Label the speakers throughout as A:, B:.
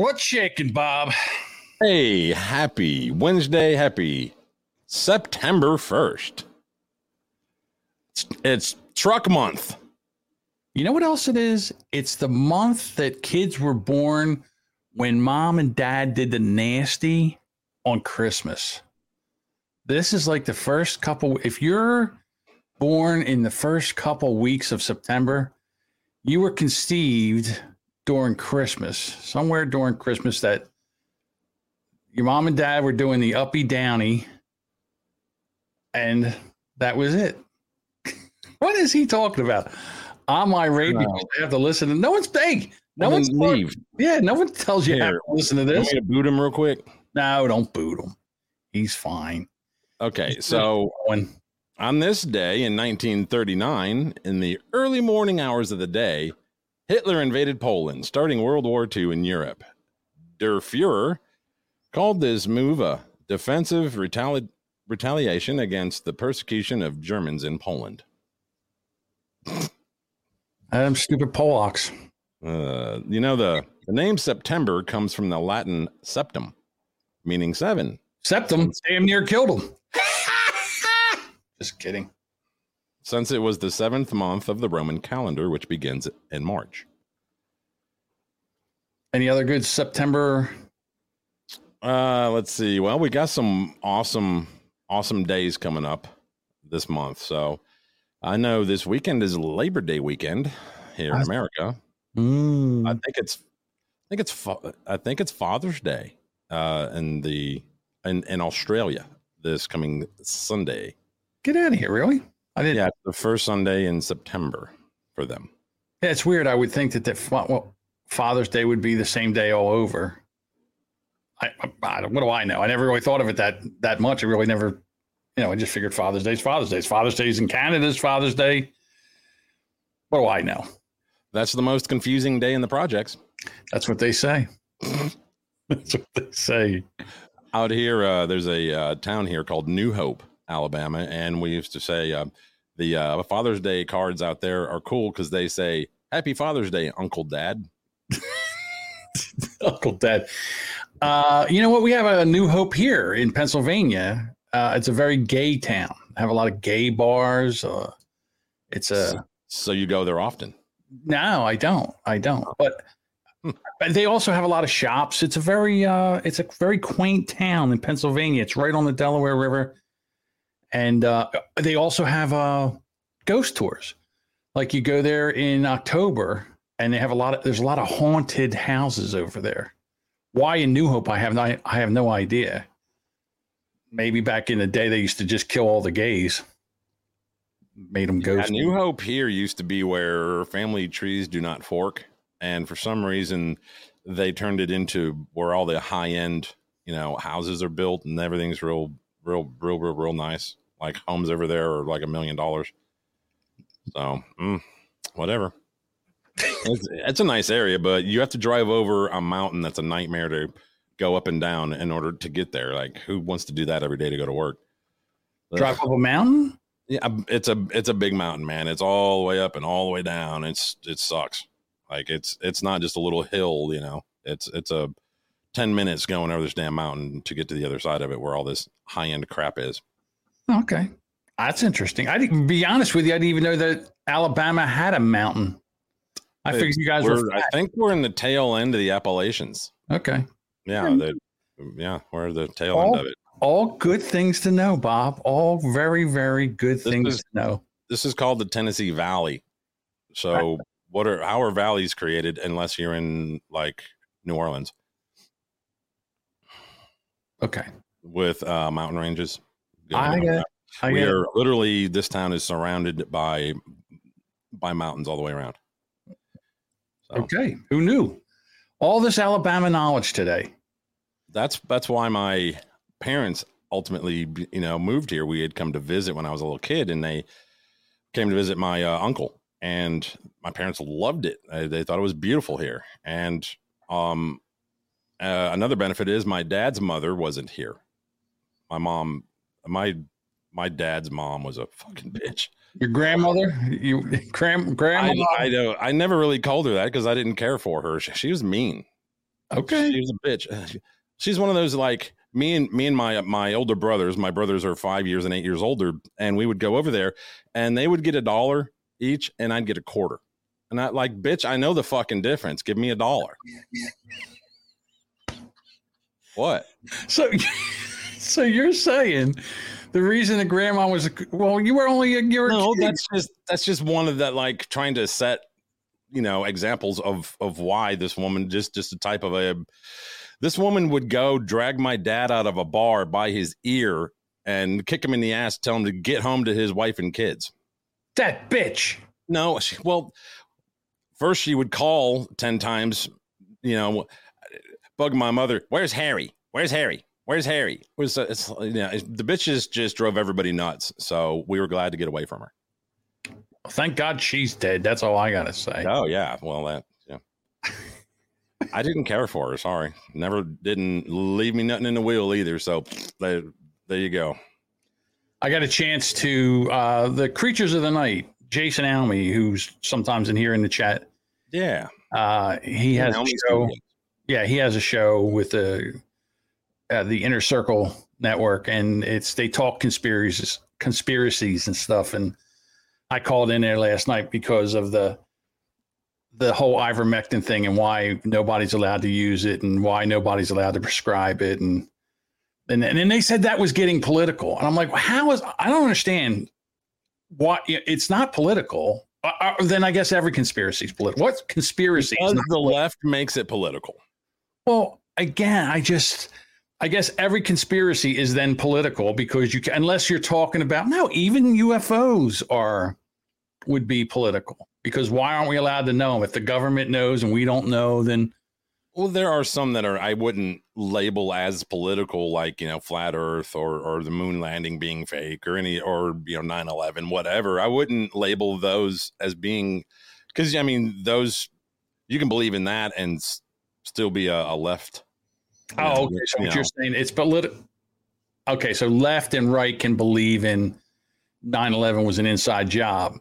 A: What's shaking, Bob?
B: Hey, happy Wednesday, happy September 1st. It's, it's truck month.
A: You know what else it is? It's the month that kids were born when mom and dad did the nasty on Christmas. This is like the first couple, if you're born in the first couple weeks of September, you were conceived during Christmas, somewhere during Christmas that your mom and dad were doing the uppy downy, and that was it. what is he talking about? On my radio,
B: No.
A: I have to listen to no one's big. No one's
B: leave.
A: Yeah, no one tells you you have
B: Here.
A: to listen to this.
B: me to boot him real quick?
A: No, don't boot him. He's fine.
B: Okay, so
A: When
B: on this day in 1939, in the early morning hours of the day, Hitler invaded Poland, starting World War II in Europe. Der Fuhrer called this move a defensive retali- retaliation against the persecution of Germans in Poland.
A: Adam stupid Polacks.
B: Uh, you know, the, the name September comes from the Latin septum, meaning seven.
A: Septum damn near killed him. Just kidding.
B: Since it was the seventh month of the Roman calendar, which begins in March.
A: Any other good September?
B: Uh, let's see. Well, we got some awesome, awesome days coming up this month. So I know this weekend is Labor Day weekend here in America.
A: Mm.
B: I think it's, I think it's, I think it's Father's Day, uh, in the, in, in Australia this coming Sunday.
A: Get out of here, really? I didn't.
B: Yeah, the first Sunday in September for them.
A: Yeah, it's weird. I would think that the well, Father's Day would be the same day all over. I, I, what do I know? I never really thought of it that that much. I really never, you know, I just figured Father's Day's Father's Day. Father's Day's in Canada's Father's Day. What do I know?
B: That's the most confusing day in the projects.
A: That's what they say. That's what they say.
B: out here uh, there's a uh, town here called new hope alabama and we used to say uh, the uh, father's day cards out there are cool because they say happy father's day uncle dad
A: Uncle Dad. Uh, you know what? We have a new hope here in Pennsylvania. Uh, it's a very gay town. Have a lot of gay bars. Uh, it's a
B: so you go there often
A: no, I don't. I don't. But
B: Hmm.
A: but they also have a lot of shops. It's a very uh, it's a very quaint town in Pennsylvania. It's right on the Delaware River, and uh, they also have uh, ghost tours. Like you go there in October, and they have a lot of there's a lot of haunted houses over there. Why in New Hope? I have no, I have no idea. Maybe back in the day they used to just kill all the gays, made them
B: Yeah,
A: ghost.
B: new hope here used to be where family trees do not fork and for some reason they turned it into where all the high end you know houses are built and everything's real real real real real nice like homes over there are like a million dollars so mm, whatever it's, it's a nice area but you have to drive over a mountain that's a nightmare to go up and down in order to get there like who wants to do that every day to go to work
A: Drive up a mountain.
B: yeah, it's a it's a big mountain, man. It's all the way up and all the way down. It's it sucks. Like it's it's not just a little hill, you know. It's it's a ten minutes going over this damn mountain to get to the other side of it, where all this high end crap is.
A: Okay. That's interesting. I didn't be honest with you. I didn't even know that Alabama had a mountain. I figured you guys were
B: We're, I think we're in the tail end of the Appalachians.
A: okay.
B: Yeah,
A: Hmm.
B: the, yeah, we're the tail
A: Oh.
B: end of it.
A: All good things to know, Bob. All very, very good
B: This
A: things
B: is-
A: to know.
B: This is called the Tennessee Valley. So, what are how are valleys created unless you're in like New Orleans
A: Okay.
B: with uh, mountain ranges?
A: I
B: Going
A: get-
B: up.
A: I
B: we are literally this town is surrounded by by mountains all the way around. So
A: Okay. Who knew? All this Alabama knowledge today.
B: that's that's why my parents ultimately you know moved here. We had come to visit when I was a little kid, and they came to visit my uh, uncle, and my parents loved it. Uh, they thought it was beautiful here, and um, uh, another benefit is my dad's mother wasn't here. My mom, my my dad's mom was a fucking bitch.
A: Your grandmother, you grand
B: I,
A: grandma.
B: I don't. I never really called her that because I didn't care for her. She, she was mean.
A: Okay.
B: She was a bitch. She's one of those like me and me and my my older brothers. My brothers are five years and eight years older, and we would go over there, and they would get a dollar each, and I'd get a quarter. And I like, bitch, I know the fucking difference. Give me a dollar. what?
A: So, so you're saying the reason that grandma was well, you were only a year.
B: No, that's just that's just one of that like trying to set you know examples of of why this woman just just a type of a this woman would go drag my dad out of a bar by his ear and kick him in the ass, tell him to get home to his wife and kids.
A: That bitch.
B: No, she, well, first she would call 10 times, you know, bug my mother. Where's Harry? Where's Harry? Where's Harry? Was uh, it's, you know, the bitches just drove everybody nuts. So we were glad to get away from her.
A: Thank God she's dead. That's all I gotta say.
B: Oh yeah, well that yeah. I didn't care for her. Sorry, never didn't leave me nothing in the wheel either. So there, there you go.
A: I got a chance to uh the creatures of the night. Jason Almy, who's sometimes in here in the chat.
B: Yeah,
A: uh, he has a show. Yeah, he has a show with the uh, the Inner Circle Network, and it's they talk conspiracies, conspiracies and stuff. And I called in there last night because of the the whole ivermectin thing and why nobody's allowed to use it and why nobody's allowed to prescribe it and and and then they said that was getting political and I'm like how is I don't understand why it's not political uh, uh, then I guess every conspiracy is political what conspiracy
B: because the political? left makes it political
A: well again I just I guess every conspiracy is then political because you can, unless you're talking about no even UFOs are would be political because why aren't we allowed to know? If the government knows and we don't know, then
B: well, there are some that are I wouldn't label as political, like you know, flat Earth or or the moon landing being fake or any or you know 9-11, whatever. I wouldn't label those as being because I mean those you can believe in that and s- still be a, a left.
A: Oh, okay. So what you're saying it's political. Okay, so left and right can believe in 9-11 was an inside job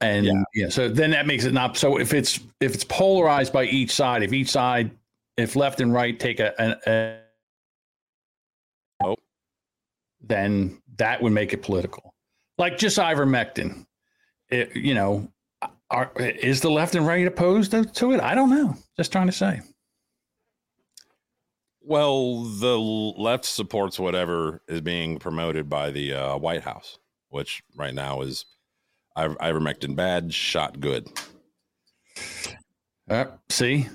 A: and yeah. yeah. so then that makes it not so if it's if it's polarized by each side if each side if left and right take a, a, a oh. then that would make it political like just ivermectin it, you know are, is the left and right opposed to it i don't know just trying to say
B: well the left supports whatever is being promoted by the uh, white house which right now is I ivermectin bad, shot good.
A: Uh, see,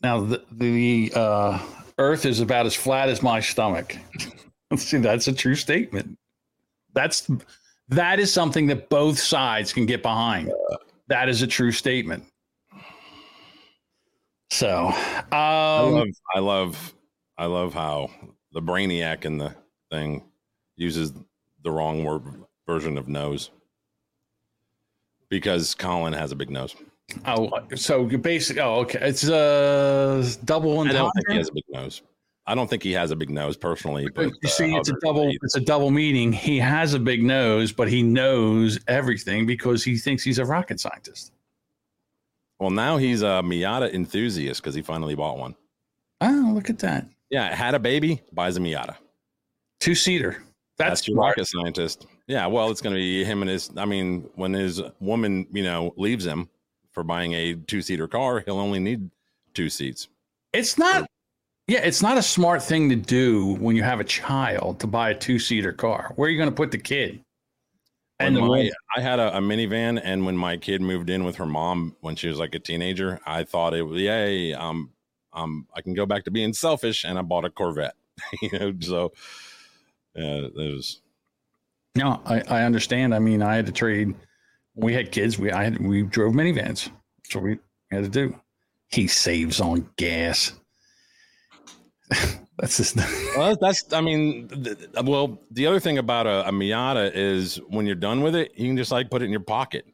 A: now the, the uh, Earth is about as flat as my stomach. see, that's a true statement. That's that is something that both sides can get behind. That is a true statement. So, um, I
B: love, I love, I love how the brainiac in the thing uses the wrong word version of nose because Colin has a big nose.
A: Oh, so you basically, oh, okay. It's a double.
B: I don't think he has a big nose. I don't think he has a big nose personally. But
A: you see, uh, it's a double. It's a double meaning. He has a big nose, but he knows everything because he thinks he's a rocket scientist.
B: Well, now he's a Miata enthusiast because he finally bought one.
A: Oh, look at that!
B: Yeah, had a baby, buys a Miata,
A: two seater.
B: That's, That's your rocket scientist. Yeah, well, it's going to be him and his. I mean, when his woman, you know, leaves him for buying a two seater car, he'll only need two seats.
A: It's not. Yeah, it's not a smart thing to do when you have a child to buy a two seater car. Where are you going to put the kid?
B: And the my, I had a, a, minivan, and when my kid moved in with her mom when she was like a teenager, I thought it was yay, um, um, I can go back to being selfish, and I bought a Corvette. you know, so uh, it was.
A: No, I, I understand. I mean, I had to trade. When we had kids. We I had we drove minivans. so we had to do. He saves on gas. that's just.
B: well, that's. I mean, well, the other thing about a, a Miata is when you're done with it, you can just like put it in your pocket,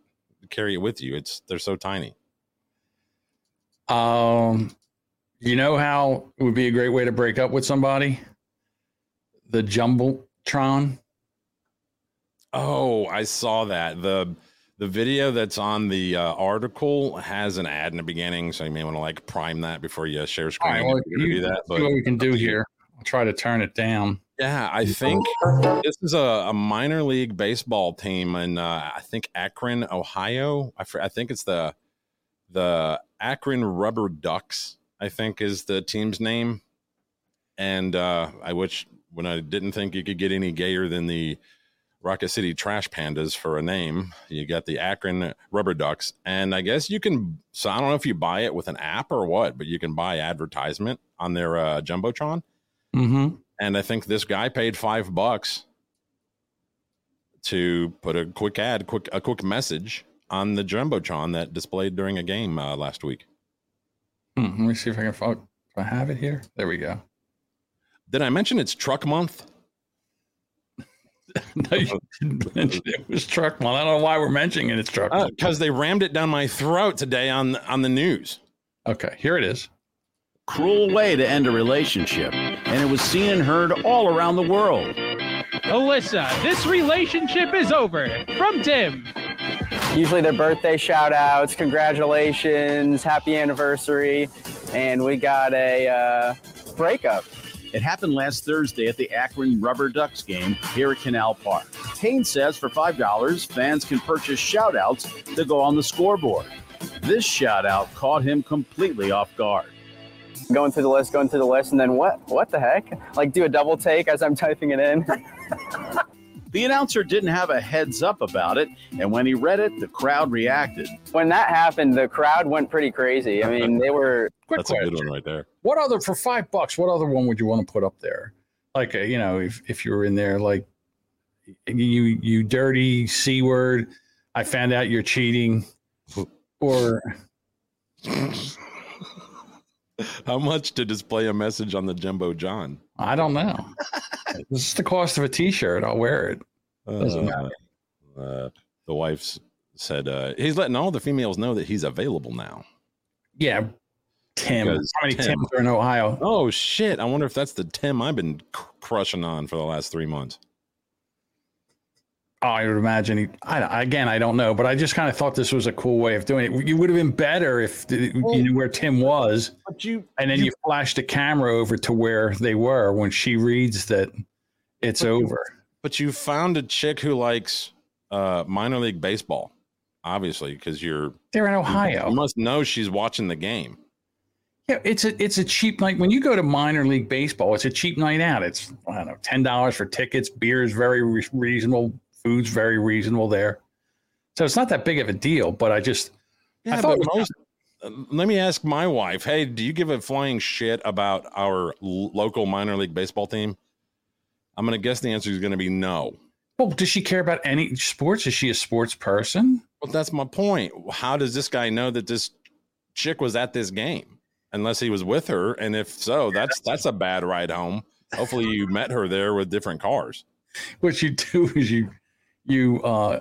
B: carry it with you. It's they're so tiny.
A: Um, you know how it would be a great way to break up with somebody the Jumbotron.
B: Oh, I saw that. The the video that's on the uh, article has an ad in the beginning, so you may want to like prime that before you share screen.
A: Right, well, you-
B: do that,
A: See what we can do here. I'll try to turn it down.
B: Yeah, I think this is a, a minor league baseball team in uh, I think Akron, Ohio. I, I think it's the the Akron Rubber Ducks. I think is the team's name. And uh, I wish when I didn't think you could get any gayer than the Rocket City Trash Pandas for a name, you got the Akron Rubber Ducks. And I guess you can. So I don't know if you buy it with an app or what, but you can buy advertisement on their uh, jumbotron
A: Mm-hmm.
B: and I think this guy paid five bucks to put a quick ad, quick a quick message on the jumbotron that displayed during a game uh, last week.
A: Hmm, let me see if I can find. Do I have it here? There we go.
B: Did I mention it's Truck Month?
A: no, you didn't mention it was truck month. I don't know why we're mentioning it. It's truck month.
B: Because they rammed it down my throat today on on the news.
A: Okay, here it is.
C: Cruel way to end a relationship, and it was seen and heard all around the world.
D: Alyssa, this relationship is over. From Tim.
E: Usually their birthday shout outs, congratulations, happy anniversary, and we got a uh, breakup.
C: It happened last Thursday at the Akron Rubber Ducks game here at Canal Park. Kane says for $5, fans can purchase shout outs to go on the scoreboard. This shout out caught him completely off guard.
E: Going through the list, going through the list, and then what? What the heck? Like do a double take as I'm typing it in.
C: The announcer didn't have a heads up about it, and when he read it, the crowd reacted.
E: when that happened, the crowd went pretty crazy. I mean, they were
A: Quick
B: That's a good one right there.
A: What other for five bucks? What other one would you want to put up there? Like uh, you know, if if you were in there, like you you dirty c word. I found out you're cheating, or
B: How much to display a message on the jumbo John?
A: I don't know. this is the cost of a T-shirt. I'll wear it. Doesn't
B: Uh, uh, the wife said uh, he's letting all the females know that he's available now.
A: Yeah, Tim.
B: Because
A: How many
B: Tim-
A: Tims are in Ohio?
B: Oh shit! I wonder if that's the Tim I've been cr- crushing on for the last three months.
A: I would imagine he. I, again, I don't know, but I just kind of thought this was a cool way of doing it. You would have been better if the- you knew where Tim was,
B: But you
A: and then you, flash the camera over to where they were when she reads that it's
B: But you-
A: over.
B: But you found a chick who likes uh, minor league baseball, obviously, because you're
A: They're in
B: you
A: Ohio.
B: must know she's watching the game.
A: Yeah, it's a it's a cheap night. When you go to minor league baseball, it's a cheap night out. It's I don't know, ten dollars for tickets. Beer is very re- reasonable. Food's very reasonable there. So it's not that big of a deal. But I just
B: Yeah,
A: thought
B: but most. uh, Let me ask my wife. Hey, do you give a flying shit about our l- local minor league baseball team? I'm going to guess the answer is going to be no.
A: well, does she care about any sports? Is she a sports person?
B: Well, that's my point. How does this guy know that this chick was at this game? Unless he was with her, and if so, that's that's a bad ride home. Hopefully, you met her there with different cars.
A: what you do is you you uh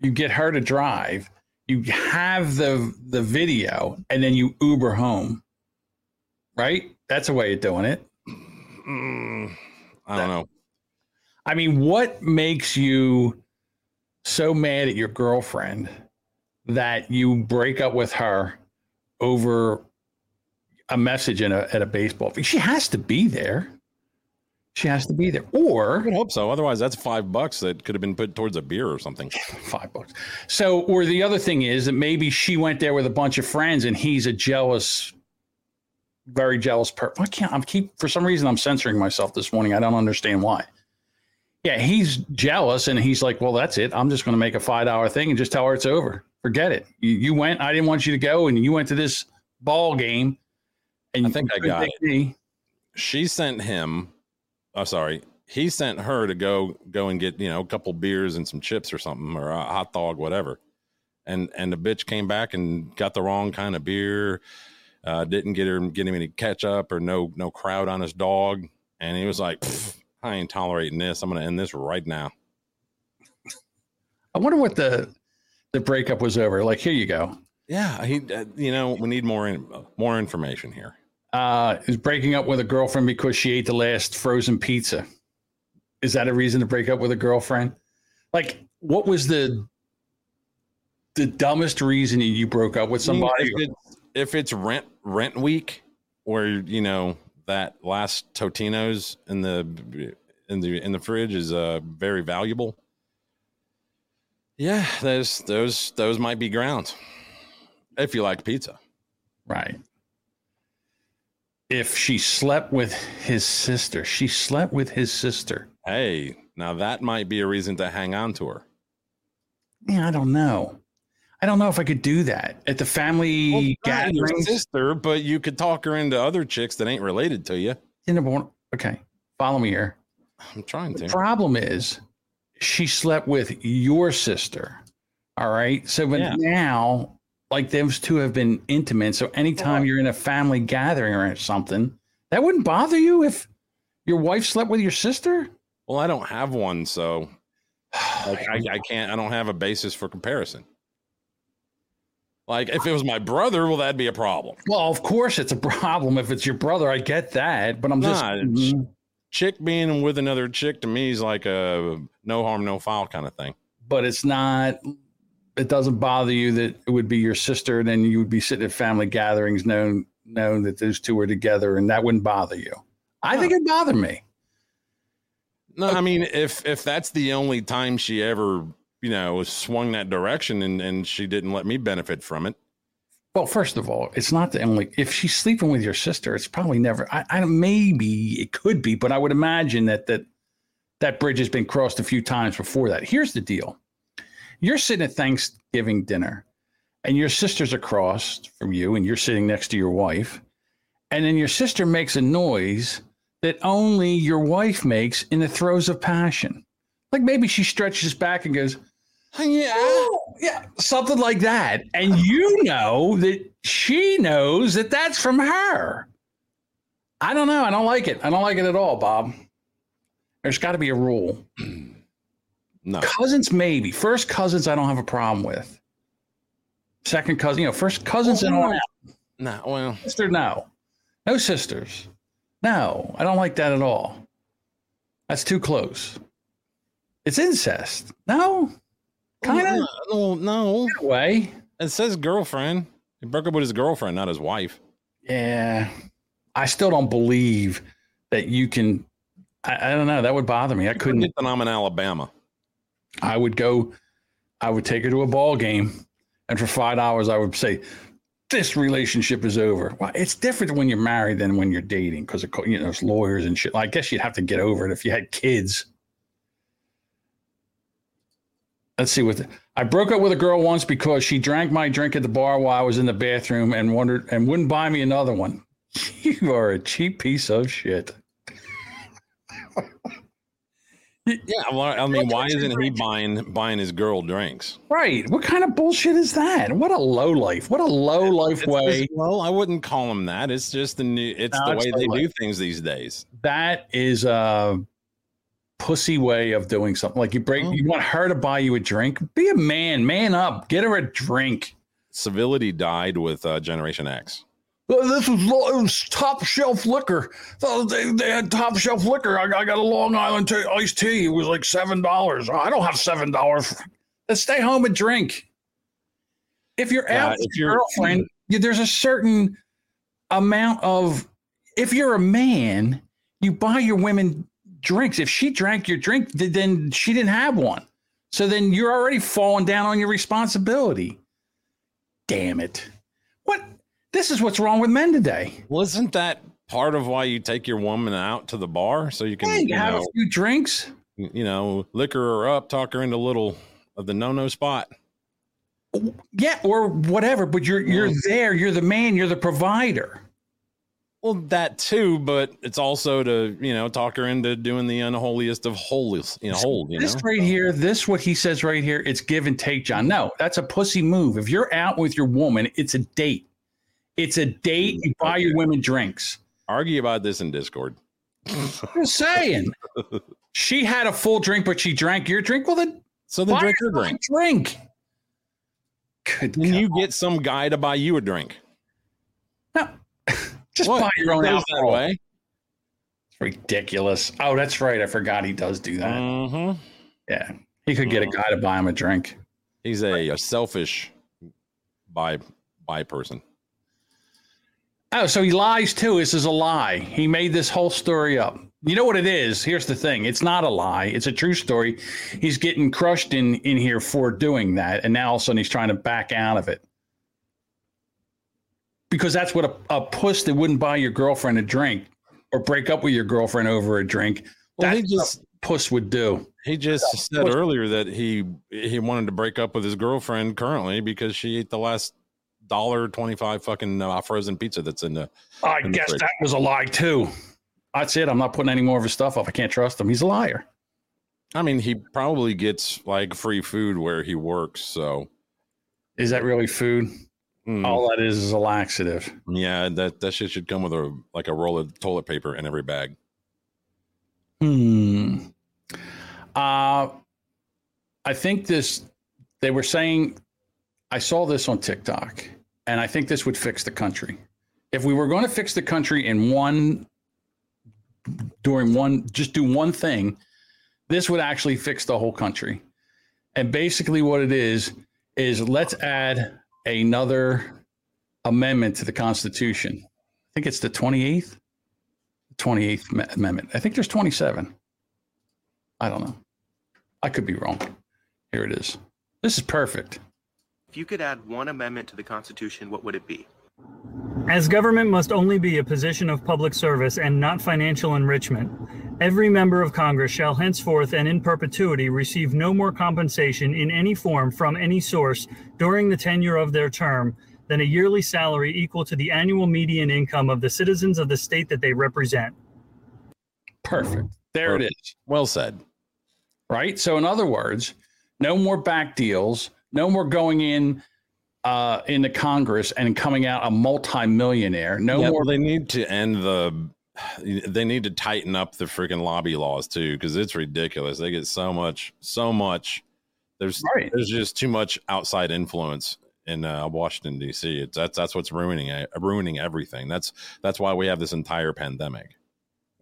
A: you get her to drive you have the the video and then you uber home. Right? That's a way of doing it.
B: Mm, I don't know.
A: i mean what makes you so mad at your girlfriend that you break up with her over a message in a, at a baseball she has to be there she has to be there
B: I
A: or
B: would hope so. Otherwise, that's five bucks that could have been put towards a beer or something.
A: five bucks. So, or the other thing is that maybe she went there with a bunch of friends, and he's a jealous, very jealous person. I can't. I'm keep for some reason I'm censoring myself this morning. I don't understand why. Yeah, he's jealous, and he's like, "Well, that's it. I'm just going to make a five dollar thing and just tell her it's over. Forget it. You, you went. I didn't want you to go, and you went to this ball game. And
B: I
A: you
B: think I got
A: take me.
B: She sent him. Oh, sorry. He sent her to go go and get you know a couple beers and some chips or something or a hot dog, whatever. And and the bitch came back and got the wrong kind of beer. Uh, didn't get her get him any ketchup or no no crowd on his dog. And he was like, I ain't tolerating this. I'm gonna end this right now.
A: I wonder what the the breakup was over. Like, here you go.
B: Yeah, he. Uh, you know, we need more in, more information here.
A: Uh, is breaking up with a girlfriend because she ate the last frozen pizza. Is that a reason to break up with a girlfriend? Like, what was the the dumbest reason you broke up with somebody.
B: if, it's, if it's rent rent week, where you know that last Totino's in the in the in the fridge is uh very valuable. Yeah, those those those might be grounds if you like pizza.
A: Right. If she slept with his sister, she slept with his sister.
B: Hey, now that might be a reason to hang on to her.
A: Yeah, I don't know. I don't know if I could do that at the family
B: Well, not your sister, but you could talk her into other chicks that ain't related to you.
A: Okay, follow me here.
B: I'm trying
A: The
B: to.
A: problem is she slept with your sister. All right. So but
B: Yeah.
A: now, like those two have been intimate. So anytime you're in a family gathering or something, that wouldn't bother you if your wife slept with your sister.
B: Well, I don't have one, so like I, I can't. I don't have a basis for comparison. Like if it was my brother, well, that'd be a problem.
A: well, of course it's a problem if it's your brother. I get that, but I'm just
B: Nah, it's- Chick being with another chick to me is like a no harm, no foul kind of thing.
A: but it's not it doesn't bother you that it would be your sister and then you would be sitting at family gatherings known known that those two were together and that wouldn't bother you? I think it'd bother me.
B: No, I mean if if that's the only time she ever you know swung that direction and and she didn't let me benefit from it.
A: well first of all it's not the only if she's sleeping with your sister it's probably never i, I maybe it could be but i would imagine that that that bridge has been crossed a few times before that. Here's the deal you're sitting at thanksgiving dinner and your sister's across from you and you're sitting next to your wife and then your sister makes a noise that only your wife makes in the throes of passion. Like maybe she stretches back and goes
B: Yeah,
A: yeah something like that. And you know that she knows that that's from her. I don't know. I don't like it. I don't like it at all bob. There's got to be a rule
B: no.
A: cousins maybe. First cousins i don't have a problem with. Second cousin you know first cousins and all that
B: No, well,
A: sister no. No sisters. No i don't like that at all. That's too close. It's incest. No? Kind of
B: no, no.
A: way.
B: It says girlfriend. He broke up with his girlfriend, not his wife.
A: yeah. I still don't believe that you can i, I don't know. That would bother me. I couldn't.
B: Get that I'm in Alabama.
A: I would go, I would take her to a ball game, and for five hours, I would say, "This relationship is over." Well, it's different when you're married than when you're dating because you know it's lawyers and shit. I guess you'd have to get over it if you had kids. Let's see what the, I broke up with a girl once because she drank my drink at the bar while I was in the bathroom and wondered and wouldn't buy me another one. You are a cheap piece of shit.
B: Yeah, well, I mean, why isn't he buying buying his girl drinks?
A: Right. What kind of bullshit is that? What a low life. What a low life
B: It's
A: way.
B: just- well, I wouldn't call him that. It's just the new. It's
A: No,
B: the
A: it's
B: way
A: the
B: they
A: way.
B: do things these days.
A: That is a pussy way of doing something. Like you break,
B: Oh.
A: you want her to buy you a drink. Be a man, man up, get her a drink.
B: Civility died with uh, Generation X.
A: This was, lo- it was top shelf liquor. Oh, they, they had top shelf liquor. I, I got a Long Island tea, iced tea. It was like seven dollars. I don't have seven dollars. Let's stay home and drink. If you're out with your girlfriend, you- there's a certain amount of. If you're a man, you buy your women drinks. If she drank your drink, then she didn't have one. So then you're already falling down on your responsibility. Damn it! This is what's wrong with men today.
B: Well, isn't that part of why you take your woman out to the bar so you can,
A: Hey,
B: you
A: have
B: know,
A: a few drinks.
B: you know, liquor her up, talk her into a little of the no-no spot?
A: Yeah, or whatever. But you're you're
B: Yeah.
A: there. You're the man. You're the provider.
B: Well, that too, but it's also to you know talk her into doing the unholiest of holies, you know, hold, you know.
A: This right here, this what he says right here. It's give and take, John. No, that's a pussy move. If you're out with your woman, it's a date. It's a date. You buy your women drinks.
B: Argue about this in Discord.
A: I'm saying. She had a full drink, but she drank your drink. Well, then
B: So then drink
A: her
B: drink.
A: Drink. Good
B: Then
A: God.
B: you get some guy to buy you a drink.
A: no. Just
B: What?
A: buy your own
B: goes that way.
A: It's ridiculous. Oh, that's right. I forgot he does do that.
B: Mm-hmm.
A: Yeah. He could get a guy to buy him a drink.
B: He's a, a selfish buy buy person.
A: Oh, so he lies too. This is a lie. He made this whole story up. You know what it is? Here's the thing. It's not a lie. It's a true story. He's getting crushed in in here for doing that, and now all of a sudden he's trying to back out of it because that's what a, a puss that wouldn't buy your girlfriend a drink or break up with your girlfriend over a drink.
B: Well,
A: that's
B: he just
A: what a puss would do.
B: he just said earlier that he he wanted to break up with his girlfriend currently because she ate the last dollar twenty five fucking uh, frozen pizza that's in the.
A: I
B: in the
A: guess
B: fridge.
A: that was a lie too. That's it. I'm not putting any more of his stuff up. I can't trust him. He's a liar.
B: I mean, he probably gets like free food where he works. So
A: Is that really food?
B: mm,
A: All that is is a laxative.
B: yeah, that that shit should come with a like a roll of toilet paper in every bag.
A: Hmm. Uh, I think this, they were saying, I saw this on TikTok, and I think this would fix the country. If we were going to fix the country in one, during one, just do one thing, this would actually fix the whole country. And basically, what it is, is let's add another amendment to the Constitution. I think it's the 28th. 28th Amendment. I think there's 27. I don't know. I could be wrong. Here it is. This is perfect.
F: If you could add one amendment to the Constitution, what would it be?
G: As government must only be a position of public service and not financial enrichment, every member of Congress shall henceforth and in perpetuity receive no more compensation in any form from any source during the tenure of their term than a yearly salary equal to the annual median income of the citizens of the state that they represent.
A: Perfect. There it is.
B: Well said.
A: Right. So, in other words, no more back deals, no more going in uh, into Congress and coming out a multimillionaire. No
B: yeah,
A: more.
B: they need to end the. They need to tighten up the freaking lobby laws too, because it's ridiculous. They get so much, so much. There's
A: Right.
B: there's just too much outside influence in uh, Washington D.C. It's that's that's what's ruining it, ruining everything. That's that's why we have this entire pandemic.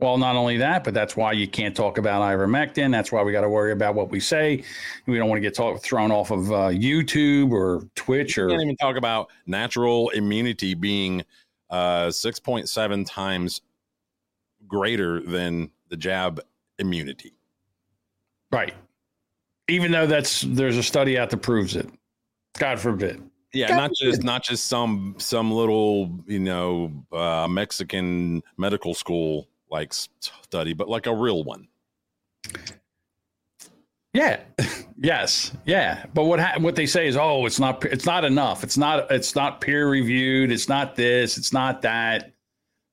A: Well, not only that, but that's why you can't talk about ivermectin. That's why we got to worry about what we say. We don't want to get talk, thrown off of uh, YouTube or Twitch
B: We
A: or
B: can't even talk about natural immunity being uh, six point seven times greater than the jab immunity.
A: right. Even though that's there's a study out that proves it. God forbid.
B: Yeah,
A: God
B: not just not just some some little you know uh, Mexican medical school like study, but like a real one.
A: Yeah. yes. Yeah. But what ha- what they say is, oh, it's not it's not enough. It's not it's not peer reviewed. It's not this. It's not that.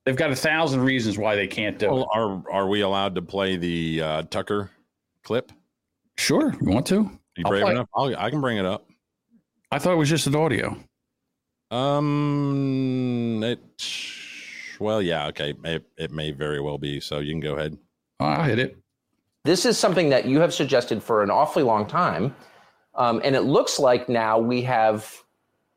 A: They've got a thousand reasons why they can't do it.
B: Are are we allowed to play the uh, Tucker clip?
A: Sure, you want to?
B: You
A: I'll
B: brave enough? I'll, I can bring it up.
A: I thought it was just an audio.
B: Um, it. Well, yeah, okay. It, it may very well be. So you can go ahead.
A: I'll hit it.
H: This is something that you have suggested for an awfully long time. Um, and it looks like now we have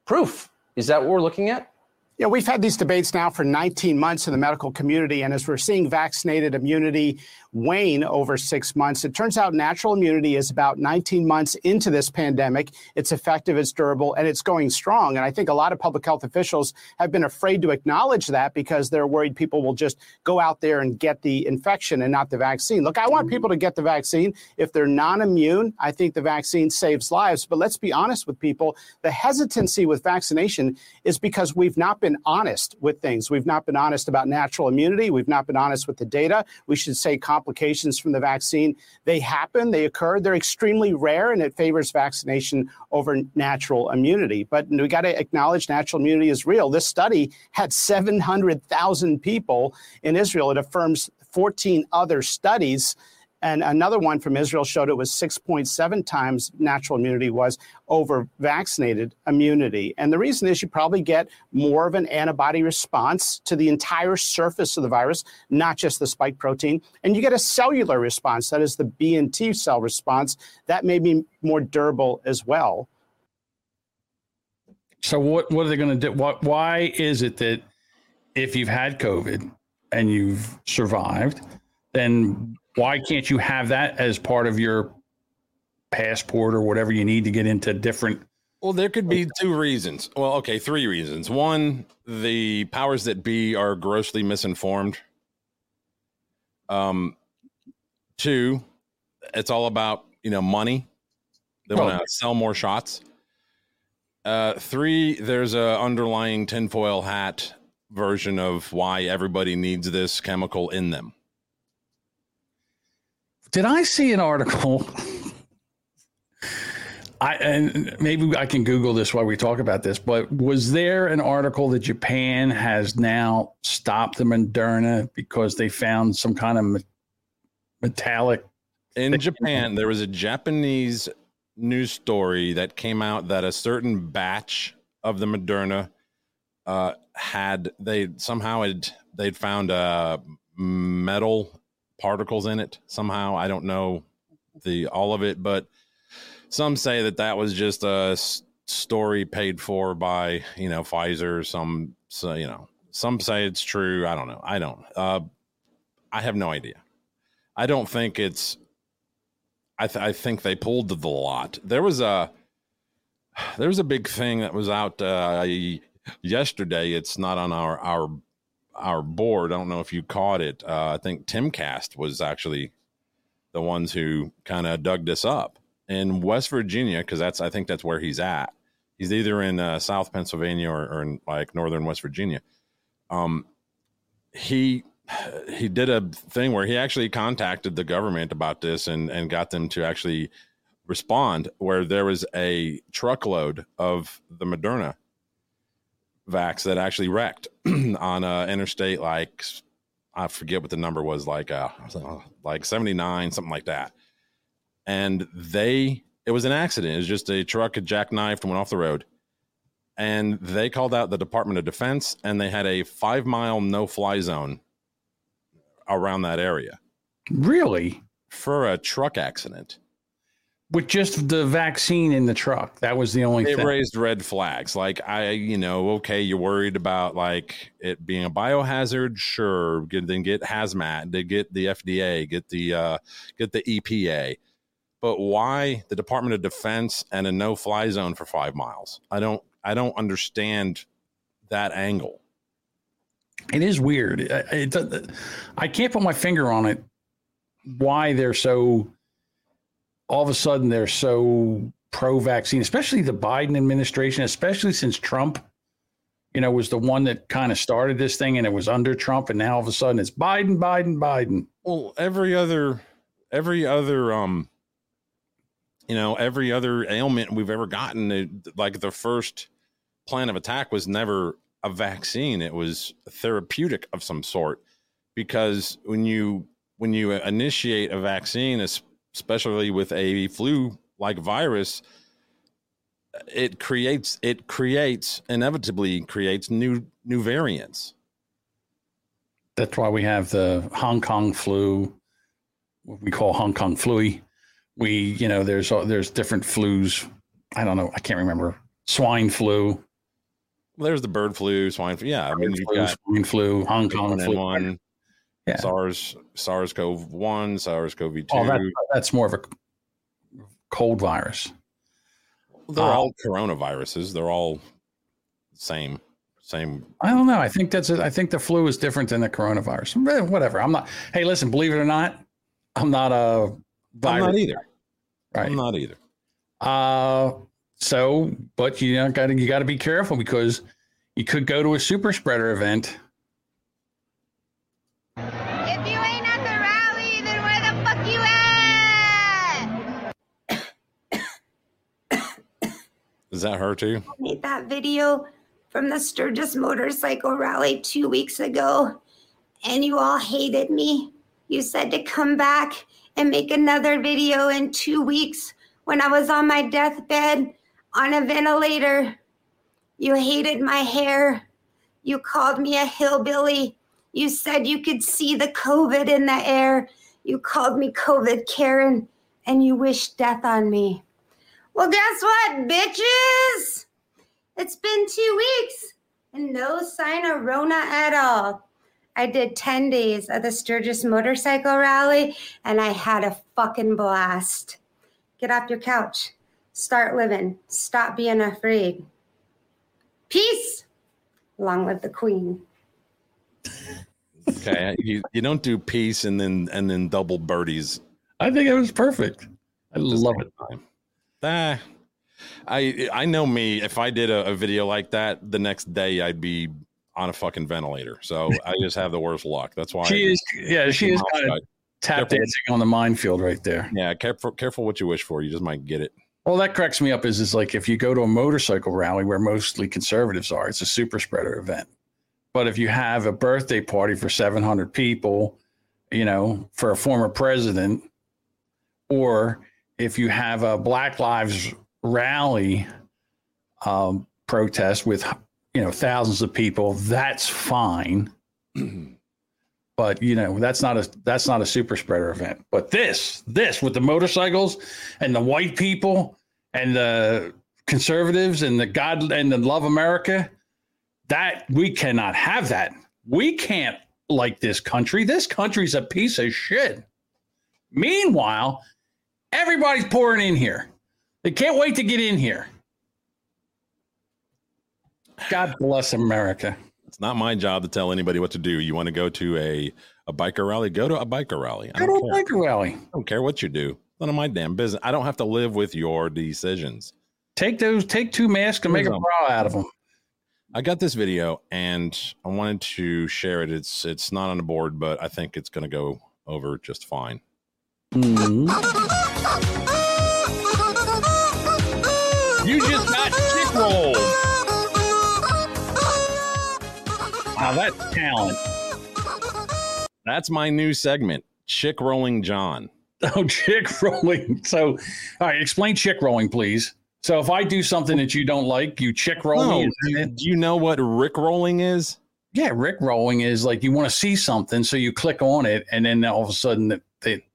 H: proof. Is that what we're looking at?
I: Yeah, we've had these debates now for 19 months in the medical community. And as we're seeing vaccinated immunity wane over six months, it turns out natural immunity is about 19 months into this pandemic. It's effective, it's durable, and it's going strong. And I think a lot of public health officials have been afraid to acknowledge that because they're worried people will just go out there and get the infection and not the vaccine. Look, I want people to get the vaccine. If they're non immune, I think the vaccine saves lives. But let's be honest with people the hesitancy with vaccination is because we've not been honest with things. We've not been honest about natural immunity. We've not been honest with the data. We should say complications from the vaccine. They happen, they occur, they're extremely rare, and it favors vaccination over natural immunity. But we got to acknowledge natural immunity is real. This study had 700,000 people in Israel. It affirms 14 other studies. And another one from Israel showed it was 6.7 times natural immunity was over vaccinated immunity. And the reason is you probably get more of an antibody response to the entire surface of the virus, not just the spike protein. And you get a cellular response, that is the B and T cell response, that may be more durable as well.
A: So what what are they going to do? What why is it that if you've had COVID and you've survived, then why can't you have that as part of your passport or whatever you need to get into different.
B: Well, there could be two reasons. Well, okay, three reasons. One, the powers that be are grossly misinformed. Um, two, it's all about you know money. They want to sell more shots. Uh, three, there's a underlying tinfoil hat version of why everybody needs this chemical in them.
A: Did I see an article? I and maybe I can Google this while we talk about this. But was there an article that Japan has now stopped the Moderna because they found some kind of me- metallic?
B: In Japan, there was a Japanese news story that came out that a certain batch of the Moderna uh, had they somehow had they'd found a metal particles in it somehow. I don't know the all of it, but some say that that was just a story paid for by you know Pfizer. Some so you know some say it's true. I don't know. I don't. Uh, I have no idea. I don't think it's. I th- I think they pulled the lot. There was a there was a big thing that was out uh, yesterday. It's not on our our our board. I don't know if you caught it. Uh, I think Timcast was actually the ones who kind of dug this up in West Virginia because that's I think that's where he's at. He's either in uh, South Pennsylvania or, or in like northern West Virginia. Um, he he did a thing where he actually contacted the government about this and and got them to actually respond. Where there was a truckload of the Moderna vax that actually wrecked on uh, interstate like I forget what the number was like uh like 79 something like that. And they it was an accident. It was just a truck had jackknifed and went off the road. And they called out the department of defense and they had a five mile no fly zone around that area.
A: Really?
B: for a truck accident
A: With just the vaccine in the truck. That was the only
B: it
A: thing.
B: raised red flags like i you know okay you're worried about like it being a biohazard sure get, then get hazmat to get the fda get the uh get the epa but why the department of defense and a no fly zone for five miles i don't i don't understand that angle
A: It is weird. It, it, I can't put my finger on it. Why they're so all of a sudden they're so pro-vaccine, especially the Biden administration, especially since Trump, you know, was the one that kind of started this thing, and it was under Trump, and now all of a sudden it's Biden, Biden, Biden.
B: well every other every other um you know every other ailment we've ever gotten like the first plan of attack was never a vaccine it was therapeutic of some sort because when you when you initiate a vaccine es- especially with a flu like virus it creates it creates inevitably creates new new variants
A: That's why we have the Hong Kong flu, what we call Hong Kong flu. We, you know, there's there's different flus. I don't know. I can't remember. Swine flu, well,
B: there's the bird flu swine flu yeah i mean
A: flu,
B: got
A: swine flu, Hong Kong flu.
B: H1N1,
A: Yeah.
B: SARS, SARS-CoV-1, SARS-CoV-2.
A: Oh, that, that's more of a cold virus.
B: They're
A: uh,
B: all coronaviruses. They're all same, same.
A: I don't know. I think that's it. I think the flu is different than the coronavirus. Eh, Whatever. I'm not. Hey, listen. Believe it or not, I'm not a
B: I'm not either.
A: Right.
B: I'm not either.
A: Uh, so, but you know, got to you got to be careful because you could go to a super spreader event.
B: Is that her too?
J: I made that video from the Sturgis motorcycle rally two weeks ago, and you all hated me. You said to come back and make another video in two weeks when I was on my deathbed on a ventilator. You hated my hair. You called me a hillbilly. You said you could see the COVID in the air. You called me COVID Karen, and you wished death on me. Well, guess what, bitches? It's been two weeks and no sign of Rona at all. I did 10 days of the Sturgis motorcycle rally and I had a fucking blast. Get off your couch. Start living. Stop being afraid. Peace. Long live the queen.
B: Okay, you, you don't do peace and then and then double birdies.
A: I think it was perfect. I love it.
B: Ah, I I know me. If I did a, a video like that, the next day I'd be on a fucking ventilator. So I just have the worst luck. That's why
A: She
B: I-
A: is, yeah, she is kind of tap
B: Careful.
A: dancing on the minefield right there.
B: Yeah, careful careful what you wish for. You just might get it.
A: Well, that cracks me up. Is is like if you go to a motorcycle rally where mostly conservatives are, it's a super spreader event. But if you have a birthday party for 700 people, you know, for a former president, or if you have a Black Lives rally um, protest with, you know, thousands of people, that's fine. but you know, that's not a that's not a super spreader event. But this, this with the motorcycles and the white people and the conservatives and the God and the love America, that we cannot have that. We can't like this country. This country's a piece of shit. Meanwhile, everybody's pouring in here. They can't wait to get in here. God bless America.
B: It's not my job to tell anybody what to do. You want to go to a a biker rally? Go to a biker rally. I
A: Go
B: don't
A: to a
B: care.
A: biker rally.
B: I don't care what you do. None of my damn business. I don't have to live with your decisions.
A: Take those, take two masks and make a bra out of them.
B: I got this video and I wanted to share it. It's it's not on the board, but I think it's going to go over just fine. Mm-hmm.
A: You just got chick rolled. Now that's talent.
B: That's my new segment, Chick Rolling John.
A: Oh, chick rolling. So, all right, explain chick rolling, please. So, if I do something that you don't like, you chick roll
B: No,
A: me.
B: do, you know what Rick rolling is?
A: Yeah, Rick rolling is like you want to see something, so you click on it, and then all of a sudden, that they,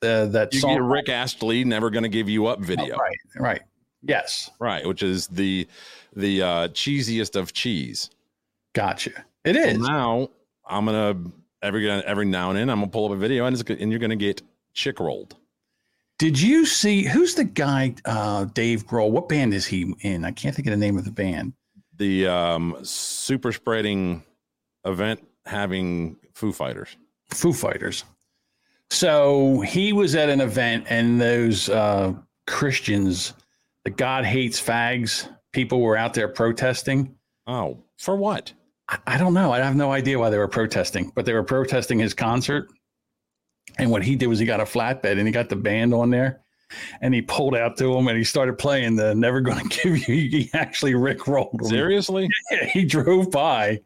A: the that
B: You
A: song.
B: get Rick Astley never going to give you up video.
A: Right, right. Yes,
B: Right, which is the the uh, cheesiest of cheese.
A: gotcha. It is.
B: So now I'm gonna every every now and then I'm gonna pull up a video and it's and you're gonna get chick rolled.
A: Did you see who's the guy? Uh, Dave Grohl. What band is he in? I can't think of the name of the band.
B: The um, super spreading event having Foo Fighters.
A: Foo Fighters. So he was at an event, and those uh, Christians, the God hates fags people, were out there protesting.
B: Oh, for what?
A: I, I don't know. I have no idea why they were protesting, but they were protesting his concert. And what he did was he got a flatbed and he got the band on there, and he pulled out to him and he started playing the "Never Gonna Give You." He actually Rick rolled.
B: Seriously?
A: Yeah, he drove by.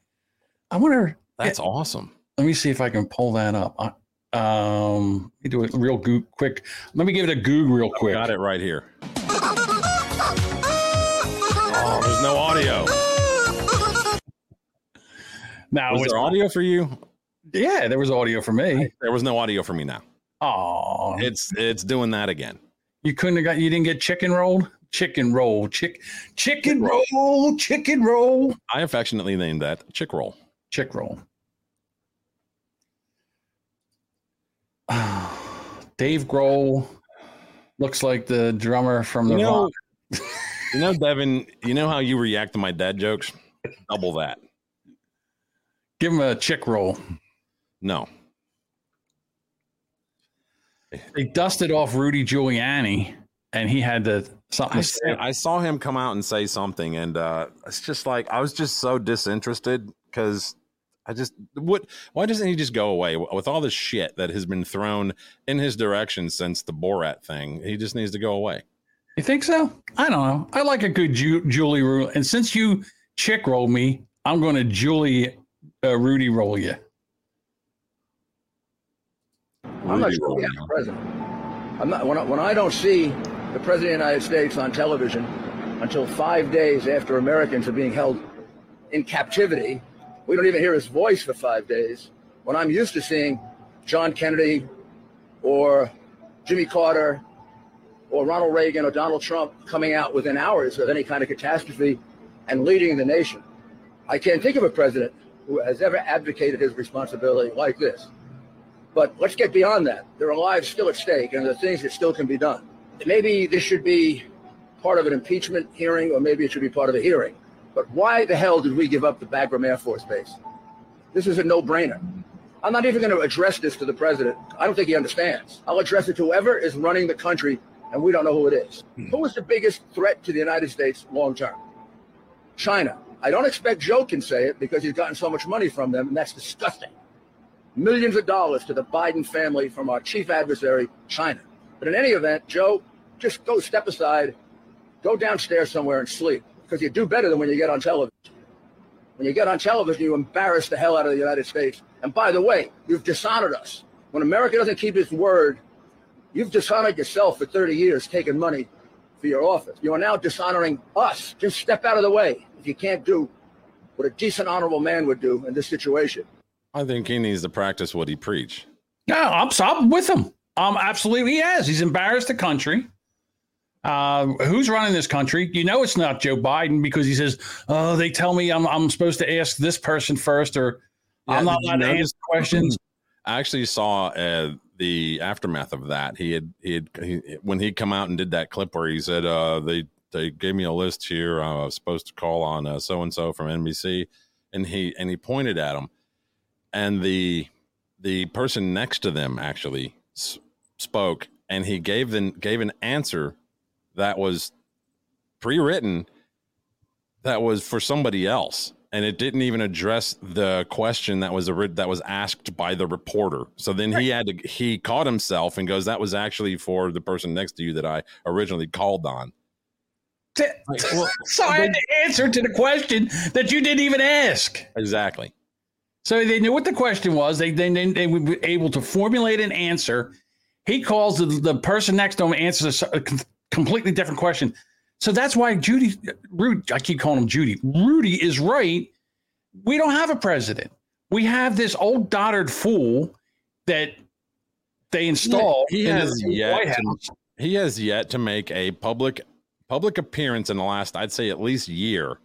A: I wonder.
B: That's awesome.
A: Let me see if I can pull that up. I- Um, let me do it real goo- quick. Let me give it a goog real quick.
B: Got it right here. Oh, there's no audio.
A: Now,
B: Was
A: was
B: there audio for you?
A: yeah, there was audio for me.
B: There was no audio for me now.
A: Oh,
B: It's it's doing that again.
A: you couldn't have got. You didn't get chicken rolled. Chicken roll, chick, chicken roll, chicken roll,
B: I affectionately named that chick roll.
A: chick roll. Dave Grohl looks like the drummer from the
B: You know,
A: Rock.
B: you know, Devin. You know how you react to my dad jokes? Double that.
A: Give him a chick roll.
B: No,
A: They dusted off Rudy Giuliani, and he had to something
B: I,
A: to.
B: I saw him come out and say something, and uh, it's just like I was just so disinterested because I just what why doesn't he just go away with all the shit that has been thrown in his direction since the Borat thing? He just needs to go away.
A: You think so? I don't know. I like a good Ju- Julie roll, and since you chick roll me, I'm going to Julie uh, Rudy roll you.
K: I'm not sure we have a president. I'm not, when, I, when I don't see the president of the United States on television until five days after Americans are being held in captivity, we don't even hear his voice for five days. When I'm used to seeing John Kennedy or Jimmy Carter or Ronald Reagan or Donald Trump coming out within hours of any kind of catastrophe and leading the nation, I can't think of a president who has ever advocated his responsibility like this. But let's get beyond that. There are lives still at stake, and there are things that still can be done. maybe this should be part of an impeachment hearing, or maybe it should be part of a hearing. But why the hell did we give up the Bagram Air Force Base? This is a no-brainer. I'm not even going to address this to the president. I don't think he understands. I'll address it to whoever is running the country, and we don't know who it is. Hmm. Who is the biggest threat to the United States long term? China. I don't expect Joe can say it because he's gotten so much money from them, and that's disgusting. Millions of dollars to the Biden family from our chief adversary, China. But in any event, Joe, just go step aside, go downstairs somewhere and sleep because you do better than when you get on television. When you get on television, you embarrass the hell out of the United States. And by the way, you've dishonored us. When America doesn't keep its word, you've dishonored yourself for 30 years taking money for your office. You are now dishonoring us. Just step out of the way if you can't do what a decent, honorable man would do in this situation.
B: I think he needs to practice what he preach.
A: No, I'm, I'm with him. Um, absolutely, he has. He's embarrassed the country. Uh, who's running this country? You know, it's not Joe Biden because he says, "Oh, they tell me I'm I'm supposed to ask this person first, or
B: Yeah,
A: I'm not allowed to answer questions."
B: I actually saw uh, the aftermath of that. He had he had he, when he come out and did that clip where he said, uh, "They they gave me a list here. I was supposed to call on so and so from NBC," and he and he pointed at him, and the the person next to them actually s- spoke, and he gave them gave an answer that was pre-written that was for somebody else and it didn't even address the question that was ori- that was asked by the reporter so then he had to he caught himself and goes that was actually for the person next to you that i originally called on
A: so I had to answer to the question that you didn't even ask.
B: exactly
A: So they knew what the question was. They then they, they, would be able to formulate an answer. He calls the, the person next to him answers a, a completely different question. So that's why Judy, Rudy, I keep calling him Judy. Rudy is right. We don't have a president. We have this old dotard fool that they installed
B: he
A: in
B: has yet
A: White
B: to, he has yet to make a public public appearance in the last i'd say at least year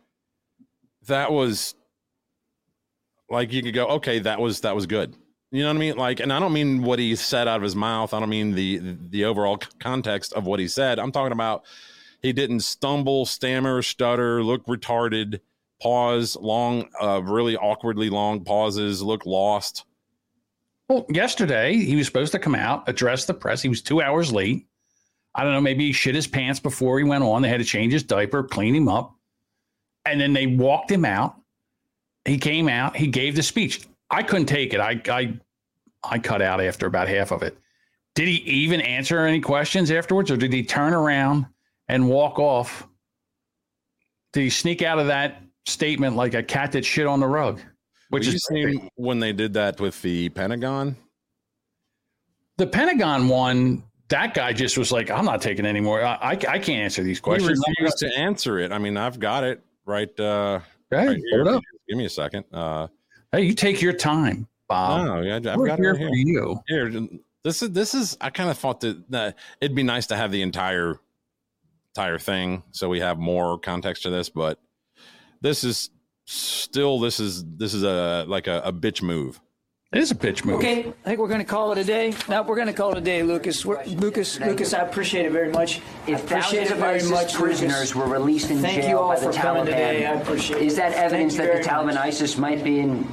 B: that was like you could go okay that was that was good you know what i mean like and i don't mean what he said out of his mouth i don't mean the the overall context of what he said i'm talking about he didn't stumble stammer stutter look retarded pause long uh really awkwardly long pauses look lost
A: Well, yesterday he was supposed to come out, address the press. He was two hours late. I don't know, maybe he shit his pants before he went on. They had to change his diaper, clean him up. And then they walked him out. He came out, he gave the speech. I couldn't take it. I I I cut out after about half of it. Did he even answer any questions afterwards, or did he turn around and walk off? Did he sneak out of that statement like a cat that shit on the rug? Which is
B: is when they did that with the pentagon
A: The Pentagon one, that guy just was like, I'm not taking any more. I, I, I can't answer these questions.
B: He refused to answer it. I mean, I've got it right. Uh,
A: Hey,
B: right here. Give me a second. Uh,
A: hey, you take your time, Bob.
B: no, I've
A: We're
B: got
A: here
B: right
A: for you.
B: Here, this is this is. I kind of thought that, that it'd be nice to have the entire entire thing, so we have more context to this. But this is still this is this is a like a, a bitch move.
A: It is a pitch move.
L: Okay, I think we're going to call it a day. No, we're going to call it a day, Lucas. We're, Lucas, Lucas, I appreciate it very much.
M: If
L: appreciate
M: thousands
L: it
M: of
L: very
M: ISIS
L: much,
M: prisoners
L: Lucas.
M: were released in
L: Thank
M: jail
L: you all
M: by
L: for
M: the Taliban,
L: today. I appreciate it.
M: is that evidence that the Taliban
L: much.
M: ISIS might be in?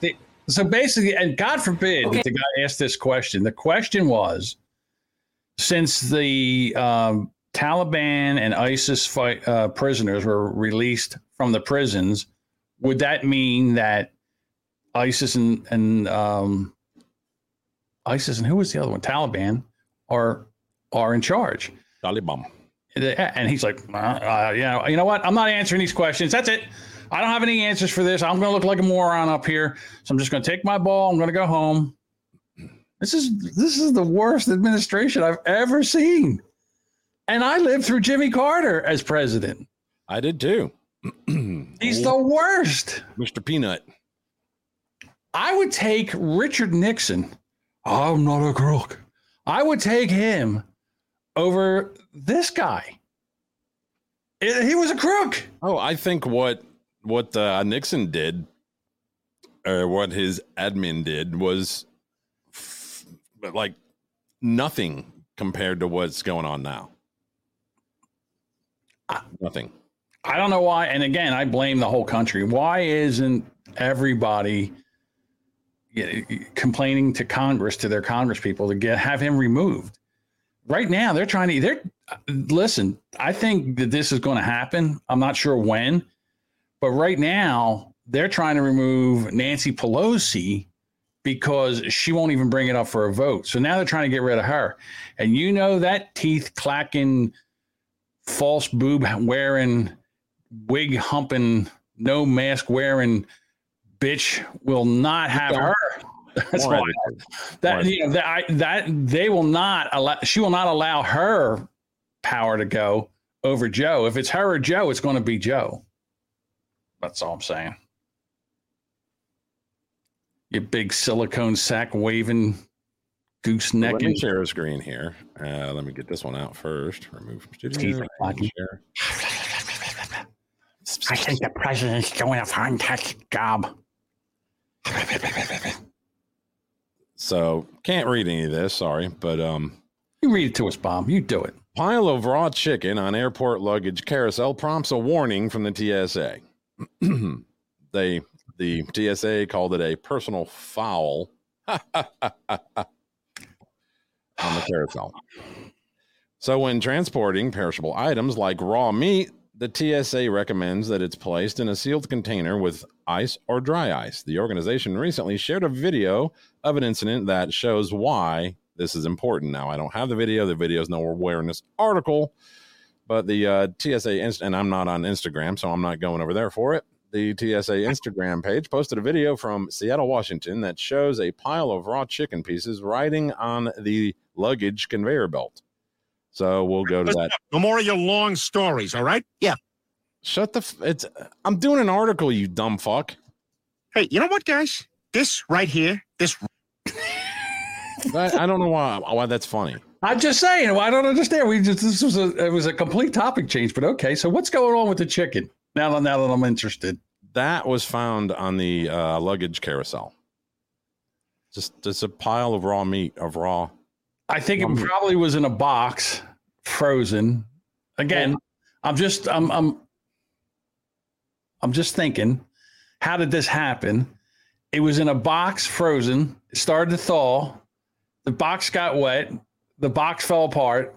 A: The- So basically, and God forbid
L: Okay.
A: the guy asked this question. The question was since the um, Taliban and ISIS fight, uh, prisoners were released from the prisons, would that mean that ISIS and, and um, ISIS and who was the other one? Taliban are are in charge.
B: Taliban.
A: And he's like, uh, uh, you know, you know what? I'm not answering these questions. That's it. I don't have any answers for this. I'm going to look like a moron up here. So I'm just going to take my ball. I'm going to go home. This is this is the worst administration I've ever seen. And I lived through Jimmy Carter as president.
B: I did too.
A: He's the worst.
B: Mr. Peanut.
A: I would take Richard Nixon. I'm not a crook. I would take him over this guy. I- He was a crook.
B: Oh, I think what what uh, Nixon did, or what his admin did, was f- like nothing compared to what's going on now? Nothing.
A: I don't know why. And again, I blame the whole country. Why isn't everybody complaining to Congress, to their Congress people, to get have him removed? Right now, they're trying to. They're uh, listen. I think that this is going to happen. I'm not sure when, but right now they're trying to remove Nancy Pelosi because she won't even bring it up for a vote. So now they're trying to get rid of her. And you know that teeth clacking, false boob wearing, wig humping, no mask wearing bitch will not have her. That's why that you know that I that they will not allow she will not allow her power to go over Joe. If it's her or Joe, it's going to be Joe. That's all I'm saying. You big silicone sack waving gooseneck.
B: Let me share a screen here. Uh, let me get this one out first. Remove from studio.
A: Teeth
B: and
A: clacking.
B: share.
A: I think the president's doing a fantastic job.
B: So can't read any of this. Sorry, but um,
A: you read it to us, Bob. You do it.
B: Pile of raw chicken on airport luggage carousel prompts a warning from the TSA. they the TSA called it a personal foul on the carousel. So when transporting perishable items like raw meat, the TSA recommends that it's placed in a sealed container with ice or dry ice. The organization recently shared a video of an incident that shows why this is important. Now, I don't have the video. The video is in this article, but the uh, TSA, inst- and I'm not on Instagram, so I'm not going over there for it. The TSA Instagram page posted a video from Seattle, Washington that shows a pile of raw chicken pieces riding on the luggage conveyor belt. So we'll go to that.
N: No more of your long stories, all right? Yeah.
B: Shut the. F- it's. I'm doing an article, you dumb fuck.
N: Hey, you know what, guys? This right here, this
B: I, I don't know why why that's funny.
A: I'm just saying. Well, I don't understand. We just this was a it was a complete topic change, but okay. So what's going on with the chicken? Now that now that I'm interested.
B: That was found on the uh, luggage carousel. Just just a pile of raw meat of raw.
A: I think it um, probably was in a box, frozen. Again, I'm just I'm I'm I'm just thinking, how did this happen? It was in a box, frozen. It started to thaw. The box got wet. The box fell apart.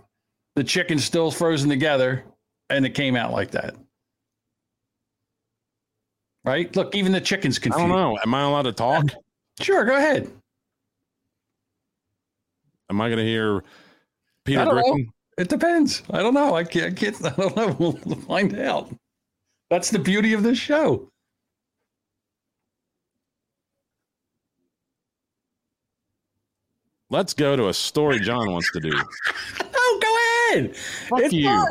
A: The chicken's still frozen together, and it came out like that. Right? Look, even the chicken's confused.
B: I don't know. Am I allowed to talk?
A: Sure, go ahead.
B: Am I going to hear Peter
A: don't know. It depends. I don't know. I can't, I can't. I don't know. We'll find out. That's the beauty of this show.
B: Let's go to a story John wants to do.
A: Oh, go ahead. It's
B: you.
A: fine.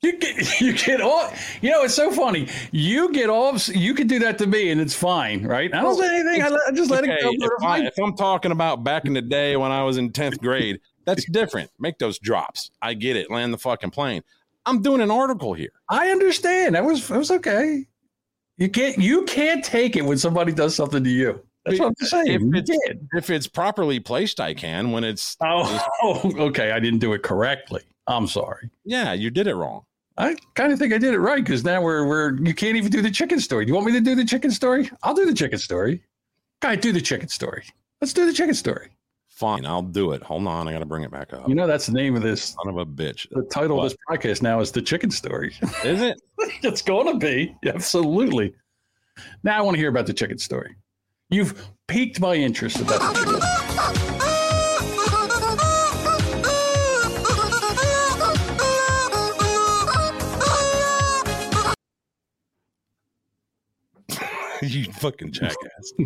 A: You get you get all you know. It's so funny. You get off. You can do that to me, and it's fine, right? I don't say anything. I, let, I just let
B: Okay,
A: it go.
B: If, I, if I'm talking about back in the day when I was in 10th grade, that's different. Make those drops. I get it. Land the fucking plane. I'm doing an article here.
A: I understand. That was that was okay. You can't you can't take it when somebody does something to you. That's what I'm saying.
B: If it's, if it's properly placed, I can. When it's
A: Oh, oh, okay. I didn't do it correctly. I'm sorry.
B: yeah, you did it wrong.
A: I kind of think I did it right because now we're we're you can't even do the chicken story. Do you want me to do the chicken story? I'll do the chicken story. Guy, do the chicken story. Let's do the chicken story.
B: Fine, I'll do it. Hold on, I got to bring it back up.
A: You know that's the name of this.
B: Son of a bitch.
A: The title of this podcast now is the chicken story.
B: Is it?
A: it's going to be absolutely. Now I want to hear about the chicken story. You've piqued my interest about the chicken.
B: you fucking jackass.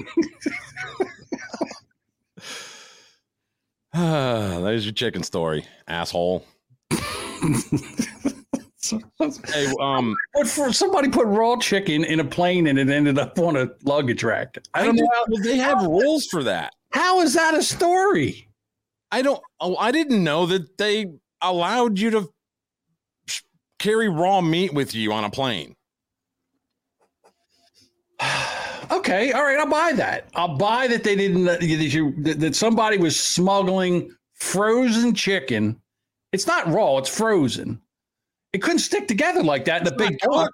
B: Ah, there's your chicken story, asshole. hey, um,
A: But for somebody put raw chicken in a plane and it ended up on a luggage rack. I don't know. How,
B: Well, they have rules for that.
A: how is that a story?
B: I don't. Oh, I didn't know that they allowed you to carry raw meat with you on a plane.
A: Okay, all right, I'll buy that. I'll buy that they didn't that you that somebody was smuggling frozen chicken It's not raw. It's frozen. It couldn't stick together like that in a big pot.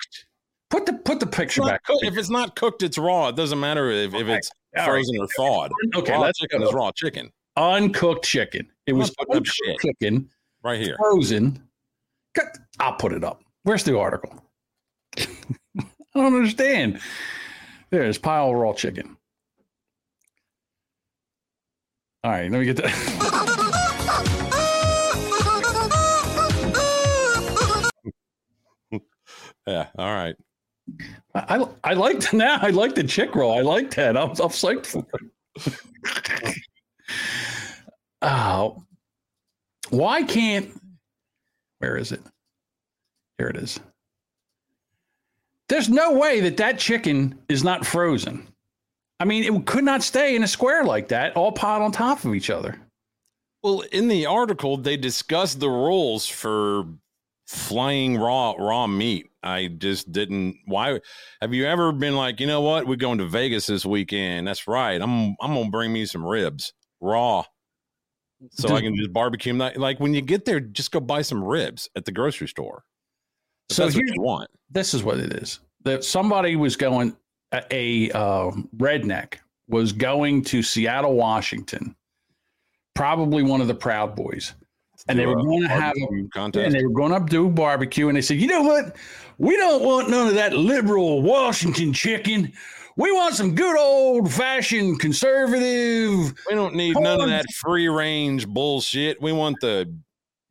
A: Put the put the picture back.
B: cooked. If it's not cooked, it's raw. It doesn't matter if, if it's
A: All right.
B: frozen or thawed.
A: Okay,
B: raw
A: let's
B: chicken is raw chicken.
A: Uncooked chicken. It
B: I'm
A: was
B: not putting up shit.
A: chicken,
B: Right here.
A: frozen. I'll put it up. Where's the article? I don't understand. There's pile of raw chicken. All right, let me get that.
B: Yeah. All right.
A: I I liked now. I like the chick roll. I like that. I'm, I'm psyched for it. oh, why can't? Where is it? Here it is. There's no way that that chicken is not frozen. I mean, it could not stay in a square like that, all piled on top of each other.
B: Well, in the article, they discuss the rules for flying raw raw meat. I just didn't. Why have you ever been like, you know what? We're going to Vegas this weekend. That's right. I'm I'm gonna bring me some ribs raw, so I can just barbecue them. Like when you get there, just go buy some ribs at the grocery store.
A: So
B: that's what
A: here's-
B: you want.
A: This is what it is. That somebody was going a, a uh, redneck was going to Seattle, Washington, probably one of the Proud Boys, and they were going to have a
B: contest?
A: and they were going up to do barbecue, and they said, you know what? We don't want none of that liberal Washington chicken. We want some good old fashioned conservative.
B: We don't need none of that free range bullshit. We want the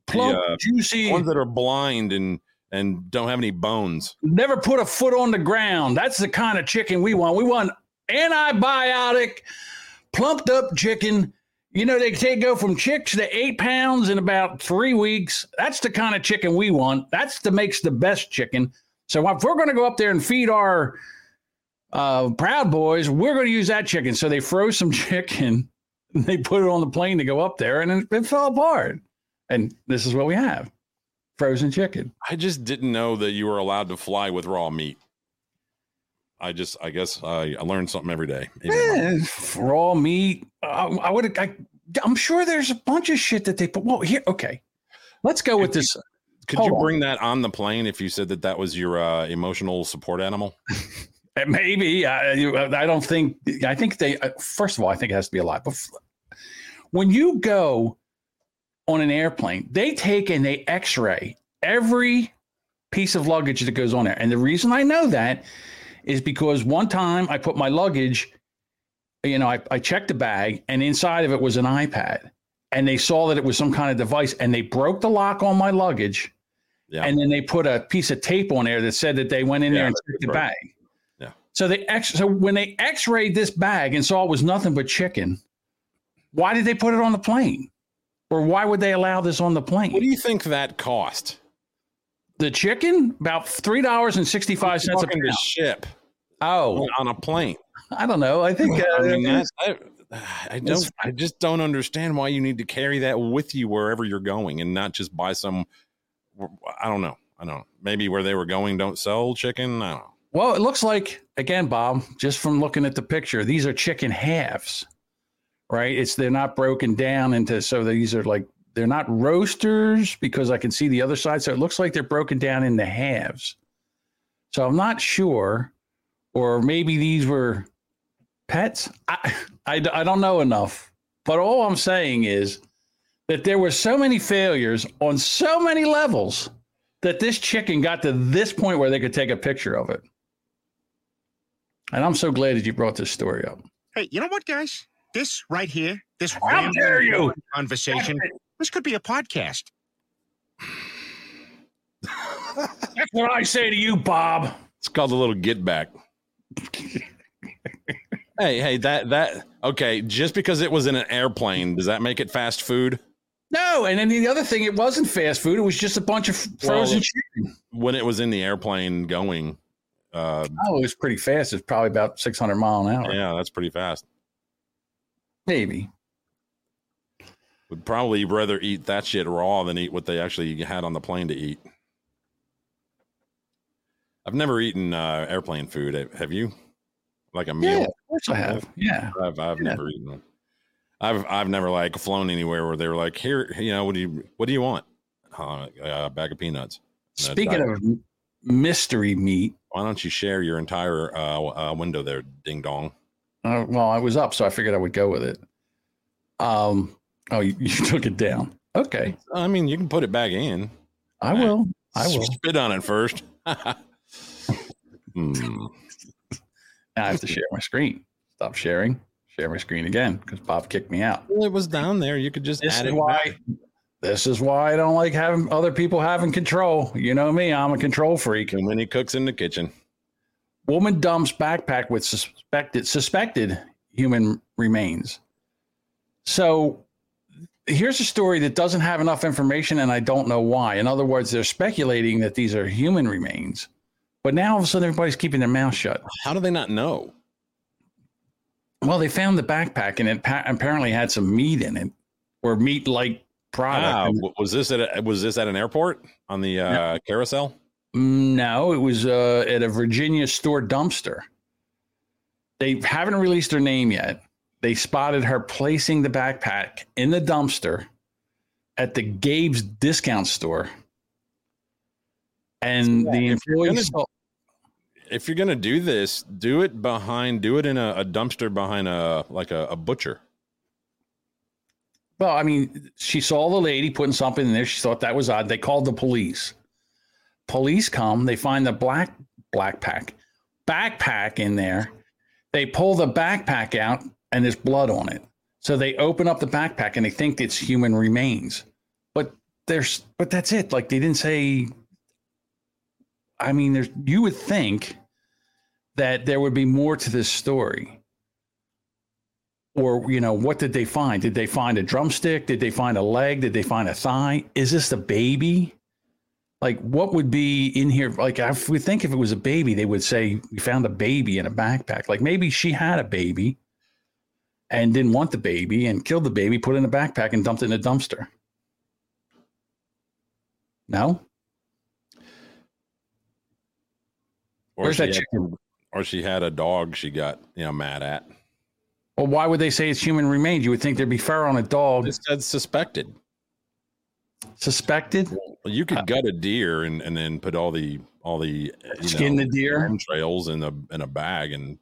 A: Plump,
B: the, uh,
A: juicy-
B: ones that are blind and and don't have any bones.
A: never put a foot on the ground. That's the kind of chicken we want. We want antibiotic, plumped up chicken. You know, they take go from chicks to eight pounds in about three weeks. That's the kind of chicken we want. That's the makes the best chicken. So if we're going to go up there and feed our uh, Proud Boys, we're going to use that chicken. So they froze some chicken. They put it on the plane to go up there, and it, it fell apart. And this is what we have: frozen chicken.
B: I just didn't know that you were allowed to fly with raw meat. I just, I guess I, I learned something every day.
A: Eh, raw meat. I, I would. I, I'm sure there's a bunch of shit that they put. Well, here, okay. Let's go with this.
B: Could
A: Hold
B: you
A: on.
B: bring that on the plane if you said that that was your uh, emotional support animal?
A: Uh, Maybe I, you- I don't think. I think they. uh, First of all, I think it has to be a lot. But when you go on an airplane, they take and they X-ray every piece of luggage that goes on there. And the reason I know that is because one time I put my luggage, you know, I, I checked the bag and inside of it was an iPad. And they saw that it was some kind of device and they broke the lock on my luggage. Yeah. And then they put a piece of tape on there that said that they went in
B: Yeah,
A: there and checked the bag.
B: Yeah.
A: So they X so when they X-rayed this bag and saw it was nothing but chicken, why did they put it on the plane? Or why would they allow this on the plane?
B: What do you think that cost?
A: The chicken about three dollars and sixty five cents a
B: Talking to ship.
A: Oh,
B: on a plane.
A: I don't know. I think uh,
B: I mean, that's, I, I don't. I just don't understand why you need to carry that with you wherever you're going, and not just buy some. I don't know. I don't know. Maybe where they were going don't sell chicken. I don't know.
A: Well, it looks like again, Bob, just from looking at the picture, these are chicken halves, right? It's they're not broken down into so these are like they're not roasters because I can see the other side. So it looks like they're broken down into halves. So I'm not sure, or maybe these were pets. I, I, I don't know enough, but all I'm saying is that there were so many failures on so many levels that this chicken got to this point where they could take a picture of it. And I'm so glad that you brought this story up.
N: Hey, you know what, guys? This right here, this
A: How
N: random
A: dare you!
N: conversation, this could be a podcast.
A: That's what I say to you, Bob.
B: It's called a little get back. hey, hey, that that okay. Just because it was in an airplane, does that make it fast food?
A: No, and then the other thing, it wasn't fast food. It was just a bunch of frozen
B: Well,
A: chicken.
B: When it was in the airplane going, uh,
A: Oh, it was pretty fast. It's probably about 600 mile an hour.
B: yeah, that's pretty fast.
A: Maybe.
B: Would probably rather eat that shit raw than eat what they actually had on the plane to eat. I've never eaten uh, airplane food. Have- you? Like a meal?
A: Yeah, of course I have. Yeah.
B: I've I've
A: Yeah.
B: never eaten one. I've I've never like flown anywhere where they were like, here, you know, what do you what do you want? uh, a bag of peanuts.
A: Speaking of mystery meat,
B: why don't you share your entire uh, uh, window there, ding dong?
A: Uh, well, I was up, so I figured I would go with it. Um, oh, you, you took it down. Okay,
B: I mean, you can put it back in.
A: I will. I will.
B: Spit on it first. Hmm.
A: Now I have to share my screen. Stop sharing. Share my screen again because Bob kicked me out.
B: Well, it was down there. You could just
A: This
B: add it.
A: why.
B: back.
A: This is why I don't like having other people having control. You know me. I'm a control freak.
B: And when he cooks in the kitchen.
A: Woman dumps backpack with suspected suspected human remains. So here's a story that doesn't have enough information, and I don't know why. In other words, they're speculating that these are human remains, but now all of a sudden everybody's keeping their mouth shut.
B: How do they not know?
A: Well, they found the backpack, and it pa- apparently had some meat in it, or meat-like product.
B: Ah, was this at a, was this at an airport on the uh, carousel?
A: No, it was uh, at a Virginia store dumpster. They haven't released her name yet. They spotted her placing the backpack in the dumpster at the Gabe's discount store. And
B: Yeah,
A: the
B: if you're
A: employee
B: gonna- If you're gonna do this, do it behind, do it in a, a dumpster behind a like a, a butcher.
A: well, I mean, she saw the lady putting something in there. She thought that was odd. They called the police. Police come, they find the black black pack, backpack in there. They pull the backpack out and there's blood on it. So they open up the backpack and they think it's human remains. But there's but that's it. Like they didn't say I mean, there's you would think that there would be more to this story. Or, you know, what did they find? Did they find a drumstick? Did they find a leg? Did they find a thigh? Is this the baby? Like, what would be in here? Like, I would think if it was a baby, they would say, We found a baby in a backpack. Like, maybe she had a baby and didn't want the baby and killed the baby, put it in a backpack and dumped it in a dumpster. No?
B: Or
A: Where's
B: she
A: that
B: had,
A: chicken?
B: Or she had a dog she got you know mad at.
A: Well, why would they say it's human remains? You would think there'd be fur on a dog.
B: It said suspected.
A: Suspected?
B: Well, you could gut a deer and, and then put all the all the
A: Skin
B: know,
A: the deer?
B: trails in a in a bag and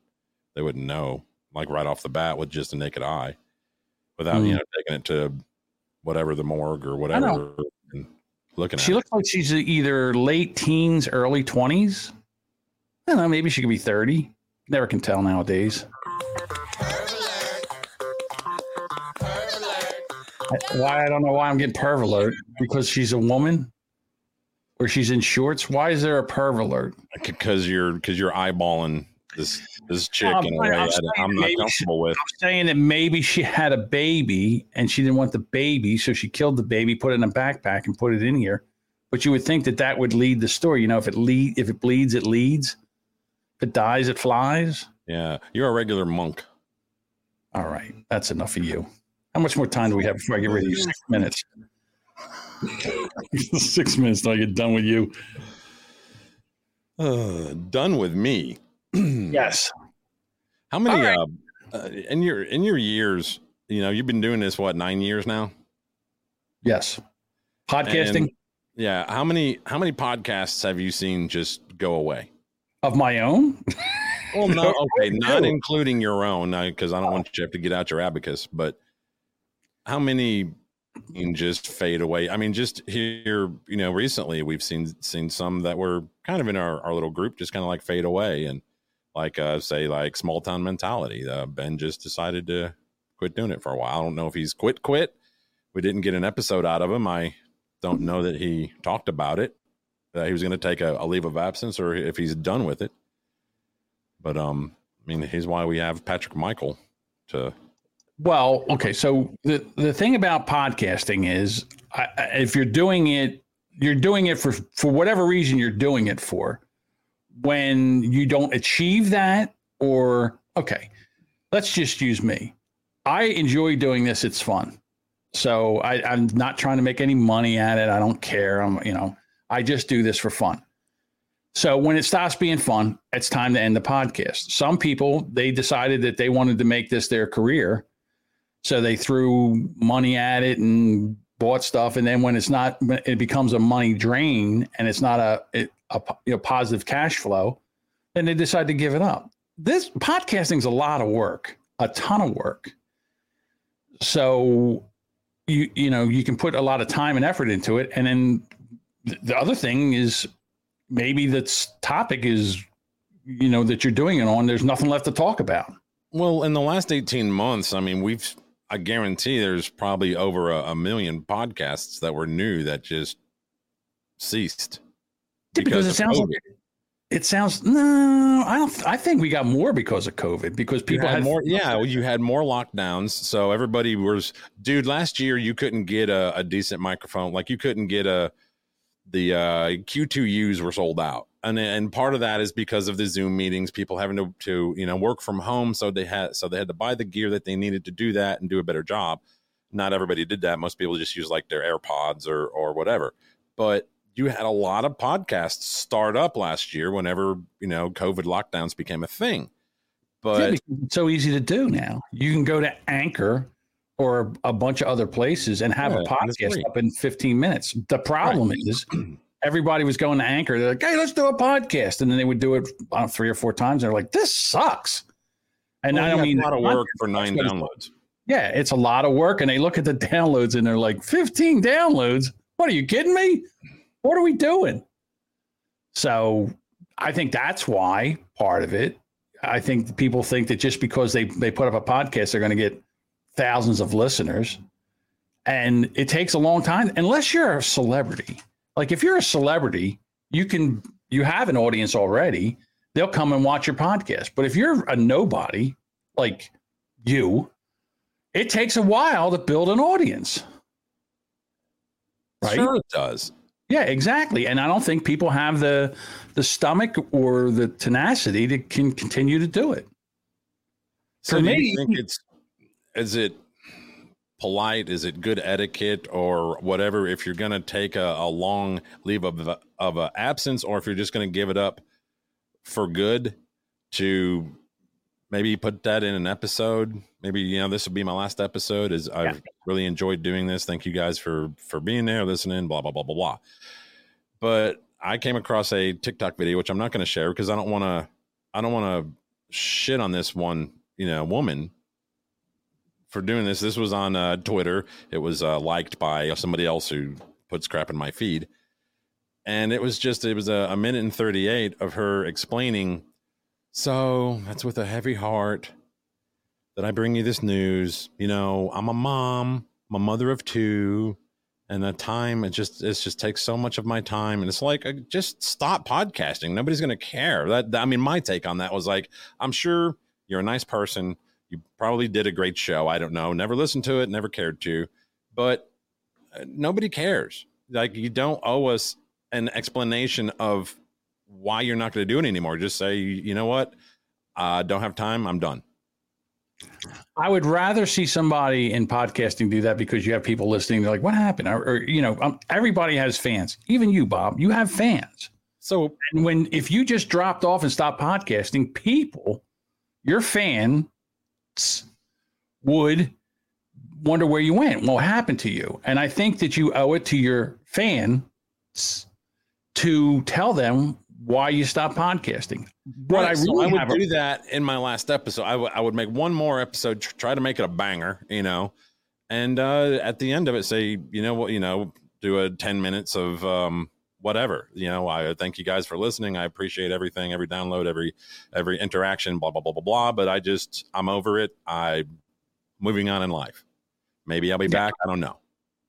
B: they wouldn't know like right off the bat with just a naked eye without you
A: Hmm.
B: know taking it to whatever the morgue or whatever and looking at
A: She
B: it.
A: looks like she's either late teens, early 20s. I don't know. Maybe she could be 30. Never can tell nowadays. Why? I don't know why I'm getting perv alert. Because she's a woman or she's in shorts. Why is there a perv alert?
B: because you're because you're eyeballing this this chick
A: I'm
B: in a way
A: I'm
B: I'm not comfortable with.
A: I'm saying that maybe she had a baby and she didn't want the baby, so she killed the baby, put it in a backpack, and put it in here. But you would think that that would lead the story. You know, if it lead, if it bleeds, it leads. If it dies, it flies.
B: Yeah, you're a regular monk.
A: All right, that's enough of you. How much more time do we have before I get rid of you? Six minutes. Six minutes till I get done with you.
B: Uh, done with me.
A: yes.
B: How many uh, uh, in your in your years? You know, you've been doing this what nine years now.
A: Yes. Podcasting
B: And, yeah. How many how many podcasts have you seen just go away?
A: of my own.
B: Well, no, okay, not including your own, because I don't want you to have to get out your abacus. But how many just fade away? I mean, just here, you know, recently we've seen seen some that were kind of in our, our little group, just kind of like fade away, and like uh, say like small town mentality. Uh, ben just decided to quit doing it for a while. I don't know if he's quit quit. We didn't get an episode out of him. I don't know that he talked about it. That he was going to take a, a leave of absence, or if he's done with it. But um, I mean, here's why we have Patrick Michael to.
A: Well, okay. So the the thing about podcasting is, I, if you're doing it, you're doing it for for whatever reason you're doing it for. When you don't achieve that, or okay, let's just use me. I enjoy doing this. It's fun. So I, I'm not trying to make any money at it. I don't care. I'm, you know, I just do this for fun. So when it stops being fun, it's time to end the podcast. Some people they decided that they wanted to make this their career, so they threw money at it and bought stuff, and then when it's not, it becomes a money drain, and it's not a it, a you know, positive cash flow, then they decide to give it up. This podcasting's a lot of work, a ton of work. So you you know you can put a lot of time and effort into it, and then the other thing is maybe the topic is you know that you're doing it on. There's nothing left to talk about.
B: Well, in the last 18 months, I mean, we've, I guarantee there's probably over a, a million podcasts that were new that just ceased.
A: because, it sounds
B: COVID.
A: like it sounds no i don't i think we got more because of covid because people
B: had
A: had
B: more, yeah, well, you had more lockdowns. So everybody was, dude, last year you couldn't get a, a decent microphone. Like you couldn't get a, the uh, Q2Us were sold out. And, and part of that is because of the Zoom meetings, people having to, to, you know, work from home. So they had, so they had to buy the gear that they needed to do that and do a better job. Not everybody did that. Most people just use like their AirPods or, or whatever. But you had a lot of podcasts start up last year whenever, you know, COVID lockdowns became a thing. But
A: because it's so easy to do now you can go to anchor or a bunch of other places and have
B: Yeah,
A: a podcast up in 15 minutes the problem is everybody was going to anchor they're like hey let's do a podcast and then they would do it know, three or four times they're like this sucks and
B: Well,
A: i don't mean
B: a lot of work for nine downloads.
A: Yeah, it's a lot of work. And they look at the downloads and they're like, 15 downloads? What are you kidding me? What are we doing? So I think that's why part of it. I think people think that just because they, they put up a podcast, they're going to get thousands of listeners. And it takes a long time, unless you're a celebrity. Like if you're a celebrity, you can you have an audience already. They'll come and watch your podcast. But if you're a nobody, like you, it takes a while to build an audience. Right?
B: Sure, it does.
A: Yeah, exactly. And I don't think people have the the stomach or the tenacity to can continue to do it.
B: So
A: For
B: do
A: me,
B: you think it's is it polite? Is it good etiquette or whatever? If you're going to take a, a long leave of of a absence, or if you're just going to give it up for good to maybe put that in an episode. Maybe you know this will be my last episode. Is I've really enjoyed doing this. Thank you guys for for being there, listening. Blah blah blah blah blah. But I came across a TikTok video, which I'm not going to share because I don't want to. I don't want to shit on this one, you know, woman for doing this. This was on uh, Twitter. It was uh, liked by somebody else who puts crap in my feed, and it was just it was a, a minute and thirty eight of her explaining. So that's with a heavy heart that I bring you this news. You know, I'm a mom, I'm a mother of two, and the time it just it just takes so much of my time, and it's like uh, just stop podcasting. Nobody's gonna care. That I mean, my take on that was like, I'm sure you're a nice person. You probably did a great show. I don't know. Never listened to it. Never cared to, but uh, nobody cares. Like you don't owe us an explanation of why you're not going to do it anymore. Just say, you know what, I uh, don't have time. I'm done.
A: I would rather see somebody in podcasting do that because you have people listening. They're like, "What happened?" Or, or you know, um, everybody has fans. Even you, Bob, you have fans.
B: So,
A: and when if you just dropped off and stopped podcasting, people, your fans would wonder where you went, what happened to you. And I think that you owe it to your fans to tell them why you stopped podcasting. What
B: Right,
A: I
B: so
A: really
B: I would
A: have a-
B: do that in my last episode. I would- would make one more episode, tr- try to make it a banger, you know, and uh, at the end of it, say, you know what, you know, do a ten minutes of um, whatever. You know, I thank you guys for listening. I appreciate everything, every download, every every interaction, blah blah blah blah blah. But I just I'm over it. I moving on in life. Maybe I'll be back. I don't know.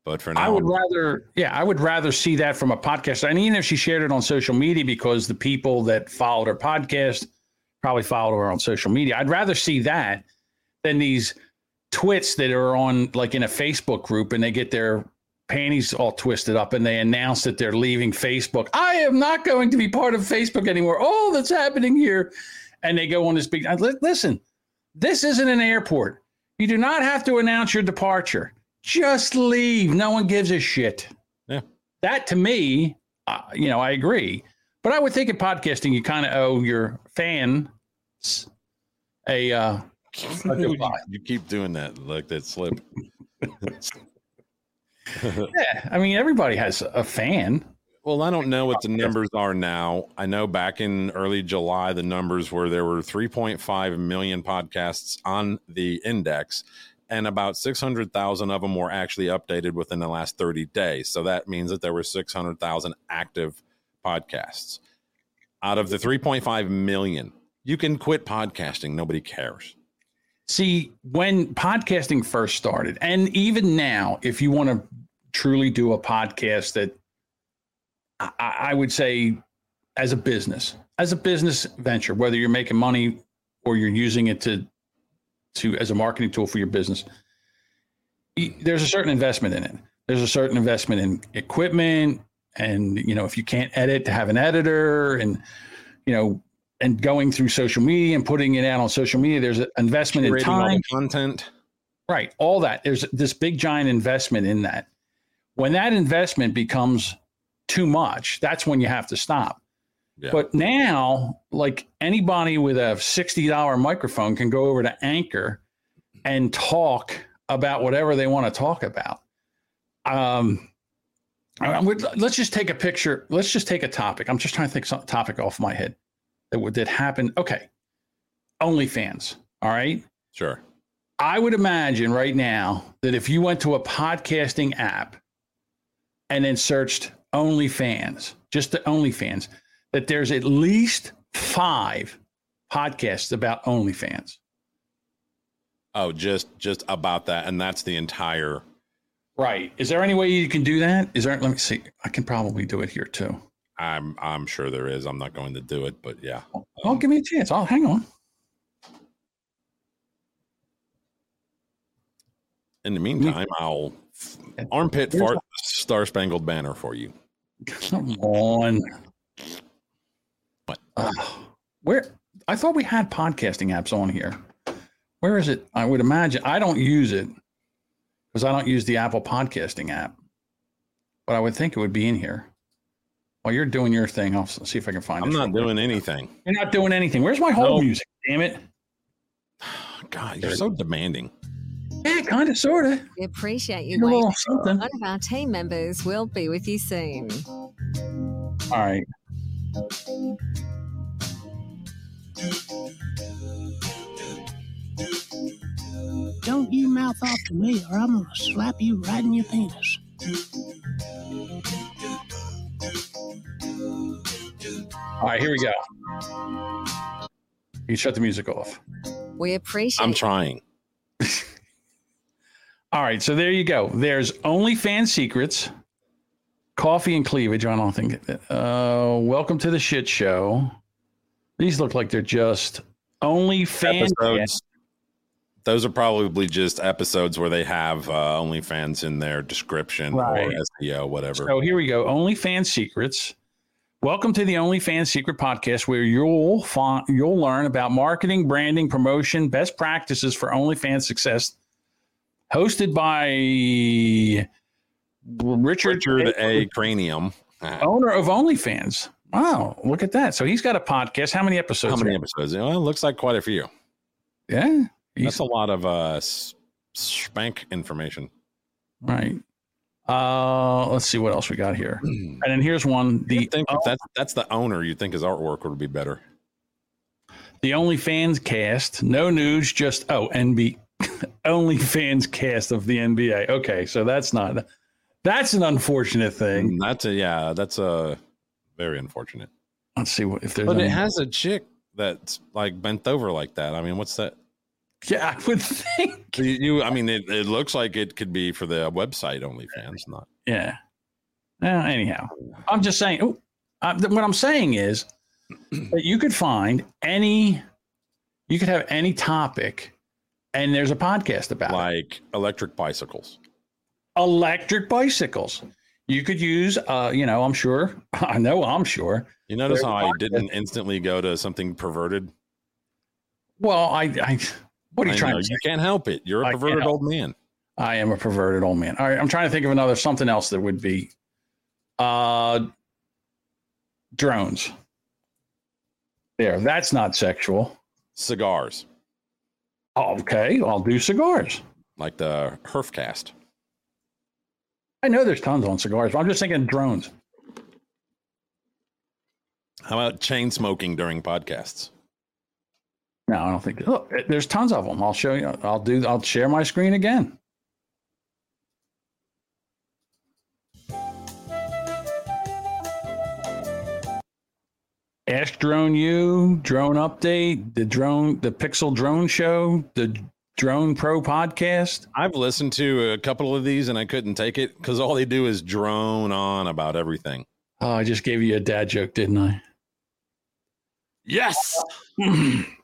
B: But for now,
A: I would rather, yeah, I would rather see that from a podcast. And even if she shared it on social media, because the people that followed her podcast probably followed her on social media, I'd rather see that than these twits that are on like in a Facebook group and they get their panties all twisted up and they announce that they're leaving Facebook. I am not going to be part of Facebook anymore. Oh, that's happening here. And they go on this big li- listen, this isn't an airport. You do not have to announce your departure. Just leave. No one gives a shit.
B: Yeah.
A: That to me, uh, you know, I agree. But I would think in podcasting, you kind of owe your fans a, uh, a
B: you,
A: goodbye.
B: you keep doing that like that slip.
A: yeah, I mean everybody has a fan.
B: Well, I don't know what the numbers are now. I know back in early July, the numbers were there were 3.5 million podcasts on the index, and about 600,000 of them were actually updated within the last 30 days. So that means that there were 600,000 active podcasts. Out of the 3.5 million, you can quit podcasting. Nobody cares.
A: See, when podcasting first started, and even now, if you want to truly do a podcast that I, I would say as a business, as a business venture, whether you're making money or you're using it to to as a marketing tool for your business, there's a certain investment in it. There's a certain investment in equipment, and you know if you can't edit, to have an editor, and you know, and going through social media and putting it out on social media. There's an investment in time,
B: content.
A: right? All that. There's this big giant investment in that. When that investment becomes too much, that's when you have to stop.
B: Yeah.
A: But now, like anybody with a $60 microphone can go over to Anchor and talk about whatever they want to talk about. Um, let's just take a picture. Let's just take a topic. I'm just trying to think some topic off my head that would that happened. Okay, OnlyFans. All right.
B: Sure.
A: I would imagine right now that if you went to a podcasting app and then searched OnlyFans, just the OnlyFans, that there's at least five podcasts about OnlyFans.
B: Oh, just just about that, and that's the entire.
A: Right. Is there any way you can do that? Is there? Let me see. I can probably do it here too.
B: I'm I'm sure there is. I'm not going to do it, but yeah.
A: Oh, oh um, give me a chance. I'll hang on.
B: In the meantime, I'll armpit fart the Star Spangled Banner for you.
A: Come on.
B: What?
A: where? I thought we had podcasting apps on here. Where is it? I would imagine. I don't use it because I don't use the Apple podcasting app. But I would think it would be in here. While you're doing your thing, I'll see if I can find
B: I'm
A: it.
B: not doing anything.
A: You're not doing anything. Where's my whole
B: Nope.
A: music? Damn it.
B: God, you're so demanding.
A: Yeah, kind of, sort of.
O: We appreciate you
A: You're a little
O: waiting.
A: something.
O: One of our team members will be with you soon.
A: All right.
P: Don't you mouth off to me, or I'm gonna slap you right in your penis.
A: All right, here we go. You shut the music off.
O: We appreciate
B: I'm trying.
A: All right, so there you go. There's OnlyFans secrets, coffee and cleavage. I don't think. Uh, welcome to the shit show. These look like they're just OnlyFans.
B: Episodes. Those are probably just episodes where they have uh, OnlyFans in their description
A: Right.
B: or SEO, whatever.
A: So here we go. OnlyFans secrets. Welcome to the OnlyFans Secret Podcast, where you'll find you'll learn about marketing, branding, promotion, best practices for OnlyFans success. Hosted by Richard,
B: Richard A. Cranium.
A: Owner of OnlyFans. Wow, look at that! So he's got a podcast. How many episodes?
B: How many episodes? Well, it looks like quite a few.
A: Yeah,
B: That's a lot of uh, spank information.
A: right. Uh, let's see what else we got here. And then here's one. The
B: You'd think if that's that's the owner, you'd think his artwork would be better.
A: The OnlyFans cast, no news, just oh NB OnlyFans cast of the NBA. Okay, so that's not that's an unfortunate thing.
B: That's a yeah, that's a very unfortunate.
A: Let's see what if there's.
B: But it
A: any-
B: has a chick that's like bent over like that. I mean, what's that?
A: Yeah, I would think.
B: You, you I mean, it, it looks like it could be for the website OnlyFans, not.
A: Yeah. Well, anyhow, I'm just saying. Oh, uh, th- what I'm saying is that you could find any, you could have any topic, and there's a podcast about it.
B: like electric bicycles.
A: electric bicycles. You could use, uh, you know, I'm sure, I know, I'm sure.
B: You notice how I didn't instantly go to something perverted?
A: Well, I, I what are you
B: I
A: trying
B: know,
A: to say?
B: You can't help it. You're a
A: I
B: perverted old man.
A: I am a perverted old man. All right, I'm trying to think of another something else that would be uh drones. There, that's not sexual.
B: Cigars,
A: Okay, I'll do cigars.
B: like the Herfcast.
A: I know there's tons on cigars, but I'm just thinking drones.
B: How about chain smoking during podcasts?
A: No, I don't think. Look, eh, there's tons of them. I'll show you. I'll do. I'll share my screen again. Ash Drone U, Drone Update, the drone, the Pixel Drone Show, the Drone Pro Podcast.
B: I've listened to a couple of these and I couldn't take it because all they do is drone on about everything.
A: Oh, I just gave you a dad joke, didn't I?
B: Yes.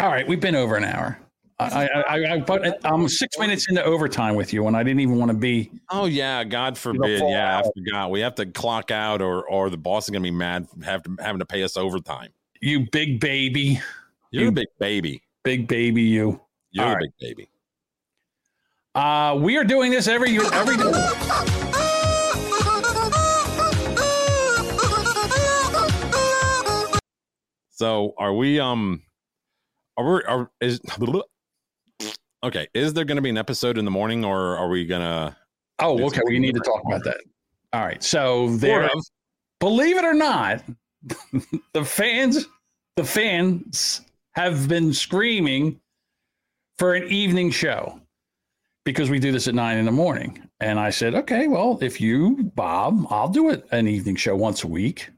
A: All right, we've been over an hour. I, I, I, but I'm six minutes into overtime with you, and I didn't even want to be.
B: Oh yeah, God forbid. Yeah, I forgot. We have to clock out, or or the boss is gonna be mad have to, having to pay us overtime.
A: You big baby.
B: You're a big baby.
A: Big baby, you.
B: You're
A: All
B: a
A: right.
B: big baby.
A: Uh, we are doing this every year. Every
B: So are we? Um, are we? Are is okay? Is there going to be an episode in the morning, or are we gonna?
A: Oh, okay. We need to talk about that. All right. So there,
B: Sort of.
A: believe it or not, the fans, the fans have been screaming for an evening show because we do this at nine in the morning. And I said, okay, well, if you, Bob, I'll do it an evening show once a week.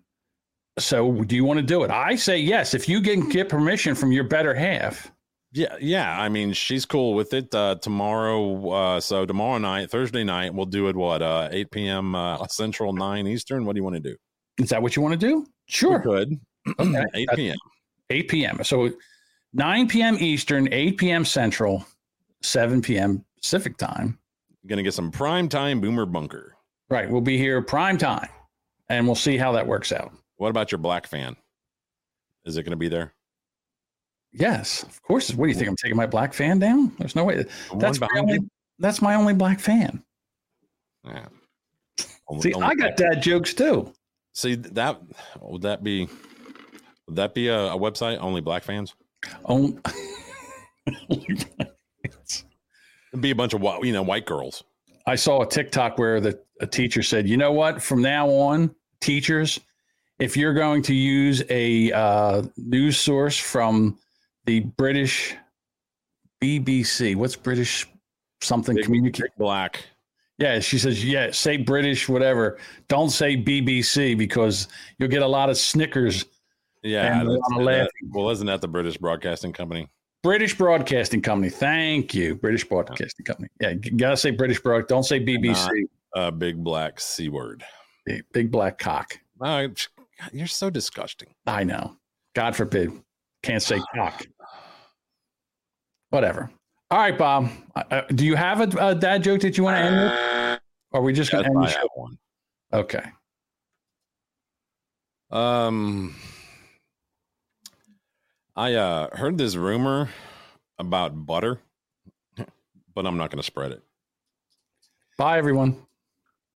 A: So do you want to do it? I say yes. If you can get permission from your better half.
B: Yeah, yeah. I mean, she's cool with it. Uh, tomorrow, uh, so tomorrow night, Thursday night, we'll do it. What? Uh, eight p.m. Uh, Central, nine Eastern. What do you want to do?
A: Is that what you want to do? Sure.
B: We could.
A: Okay.
B: eight p.m.
A: 8 p.m. So 9 p.m. Eastern, 8 p.m. Central, 7 p.m. Pacific time.
B: Gonna get some prime time boomer bunker.
A: Right. We'll be here prime time and we'll see how that works out.
B: What about your black fan? Is it gonna be there?
A: Yes, of course. What do you think? I'm taking my black fan down? There's no way. That's my only,
B: you?
A: that's my only black fan.
B: Yeah.
A: See, I got dad jokes too.
B: See that would that be would that be a, a website only black fans?
A: Oh,
B: It'd be a bunch of white, you know white girls.
A: I saw a TikTok where the a teacher said, "You know what? From now on, teachers, if you're going to use a uh, news source from the British BBC, what's British something communicate
B: black?
A: Yeah, she says, yeah, say British, whatever. Don't say BBC because you'll get a lot of snickers.
B: Yeah,
A: And a lot of
B: that- well, isn't that the British Broadcasting Company?
A: British Broadcasting Company. Thank you, British Broadcasting Company. Yeah, you gotta say British Broad. Don't say BBC.
B: Not a big black c word.
A: Big, big black cock.
B: Oh, you're so disgusting.
A: I know. God forbid. Can't say cock. Whatever. All right, Bob. Uh, uh, do you have a, a dad joke that you want to end with? Or are we just going to end
B: I
A: the show?
B: one.
A: Okay.
B: Um, I uh heard this rumor about butter, but I'm not going to spread it.
A: Bye, everyone.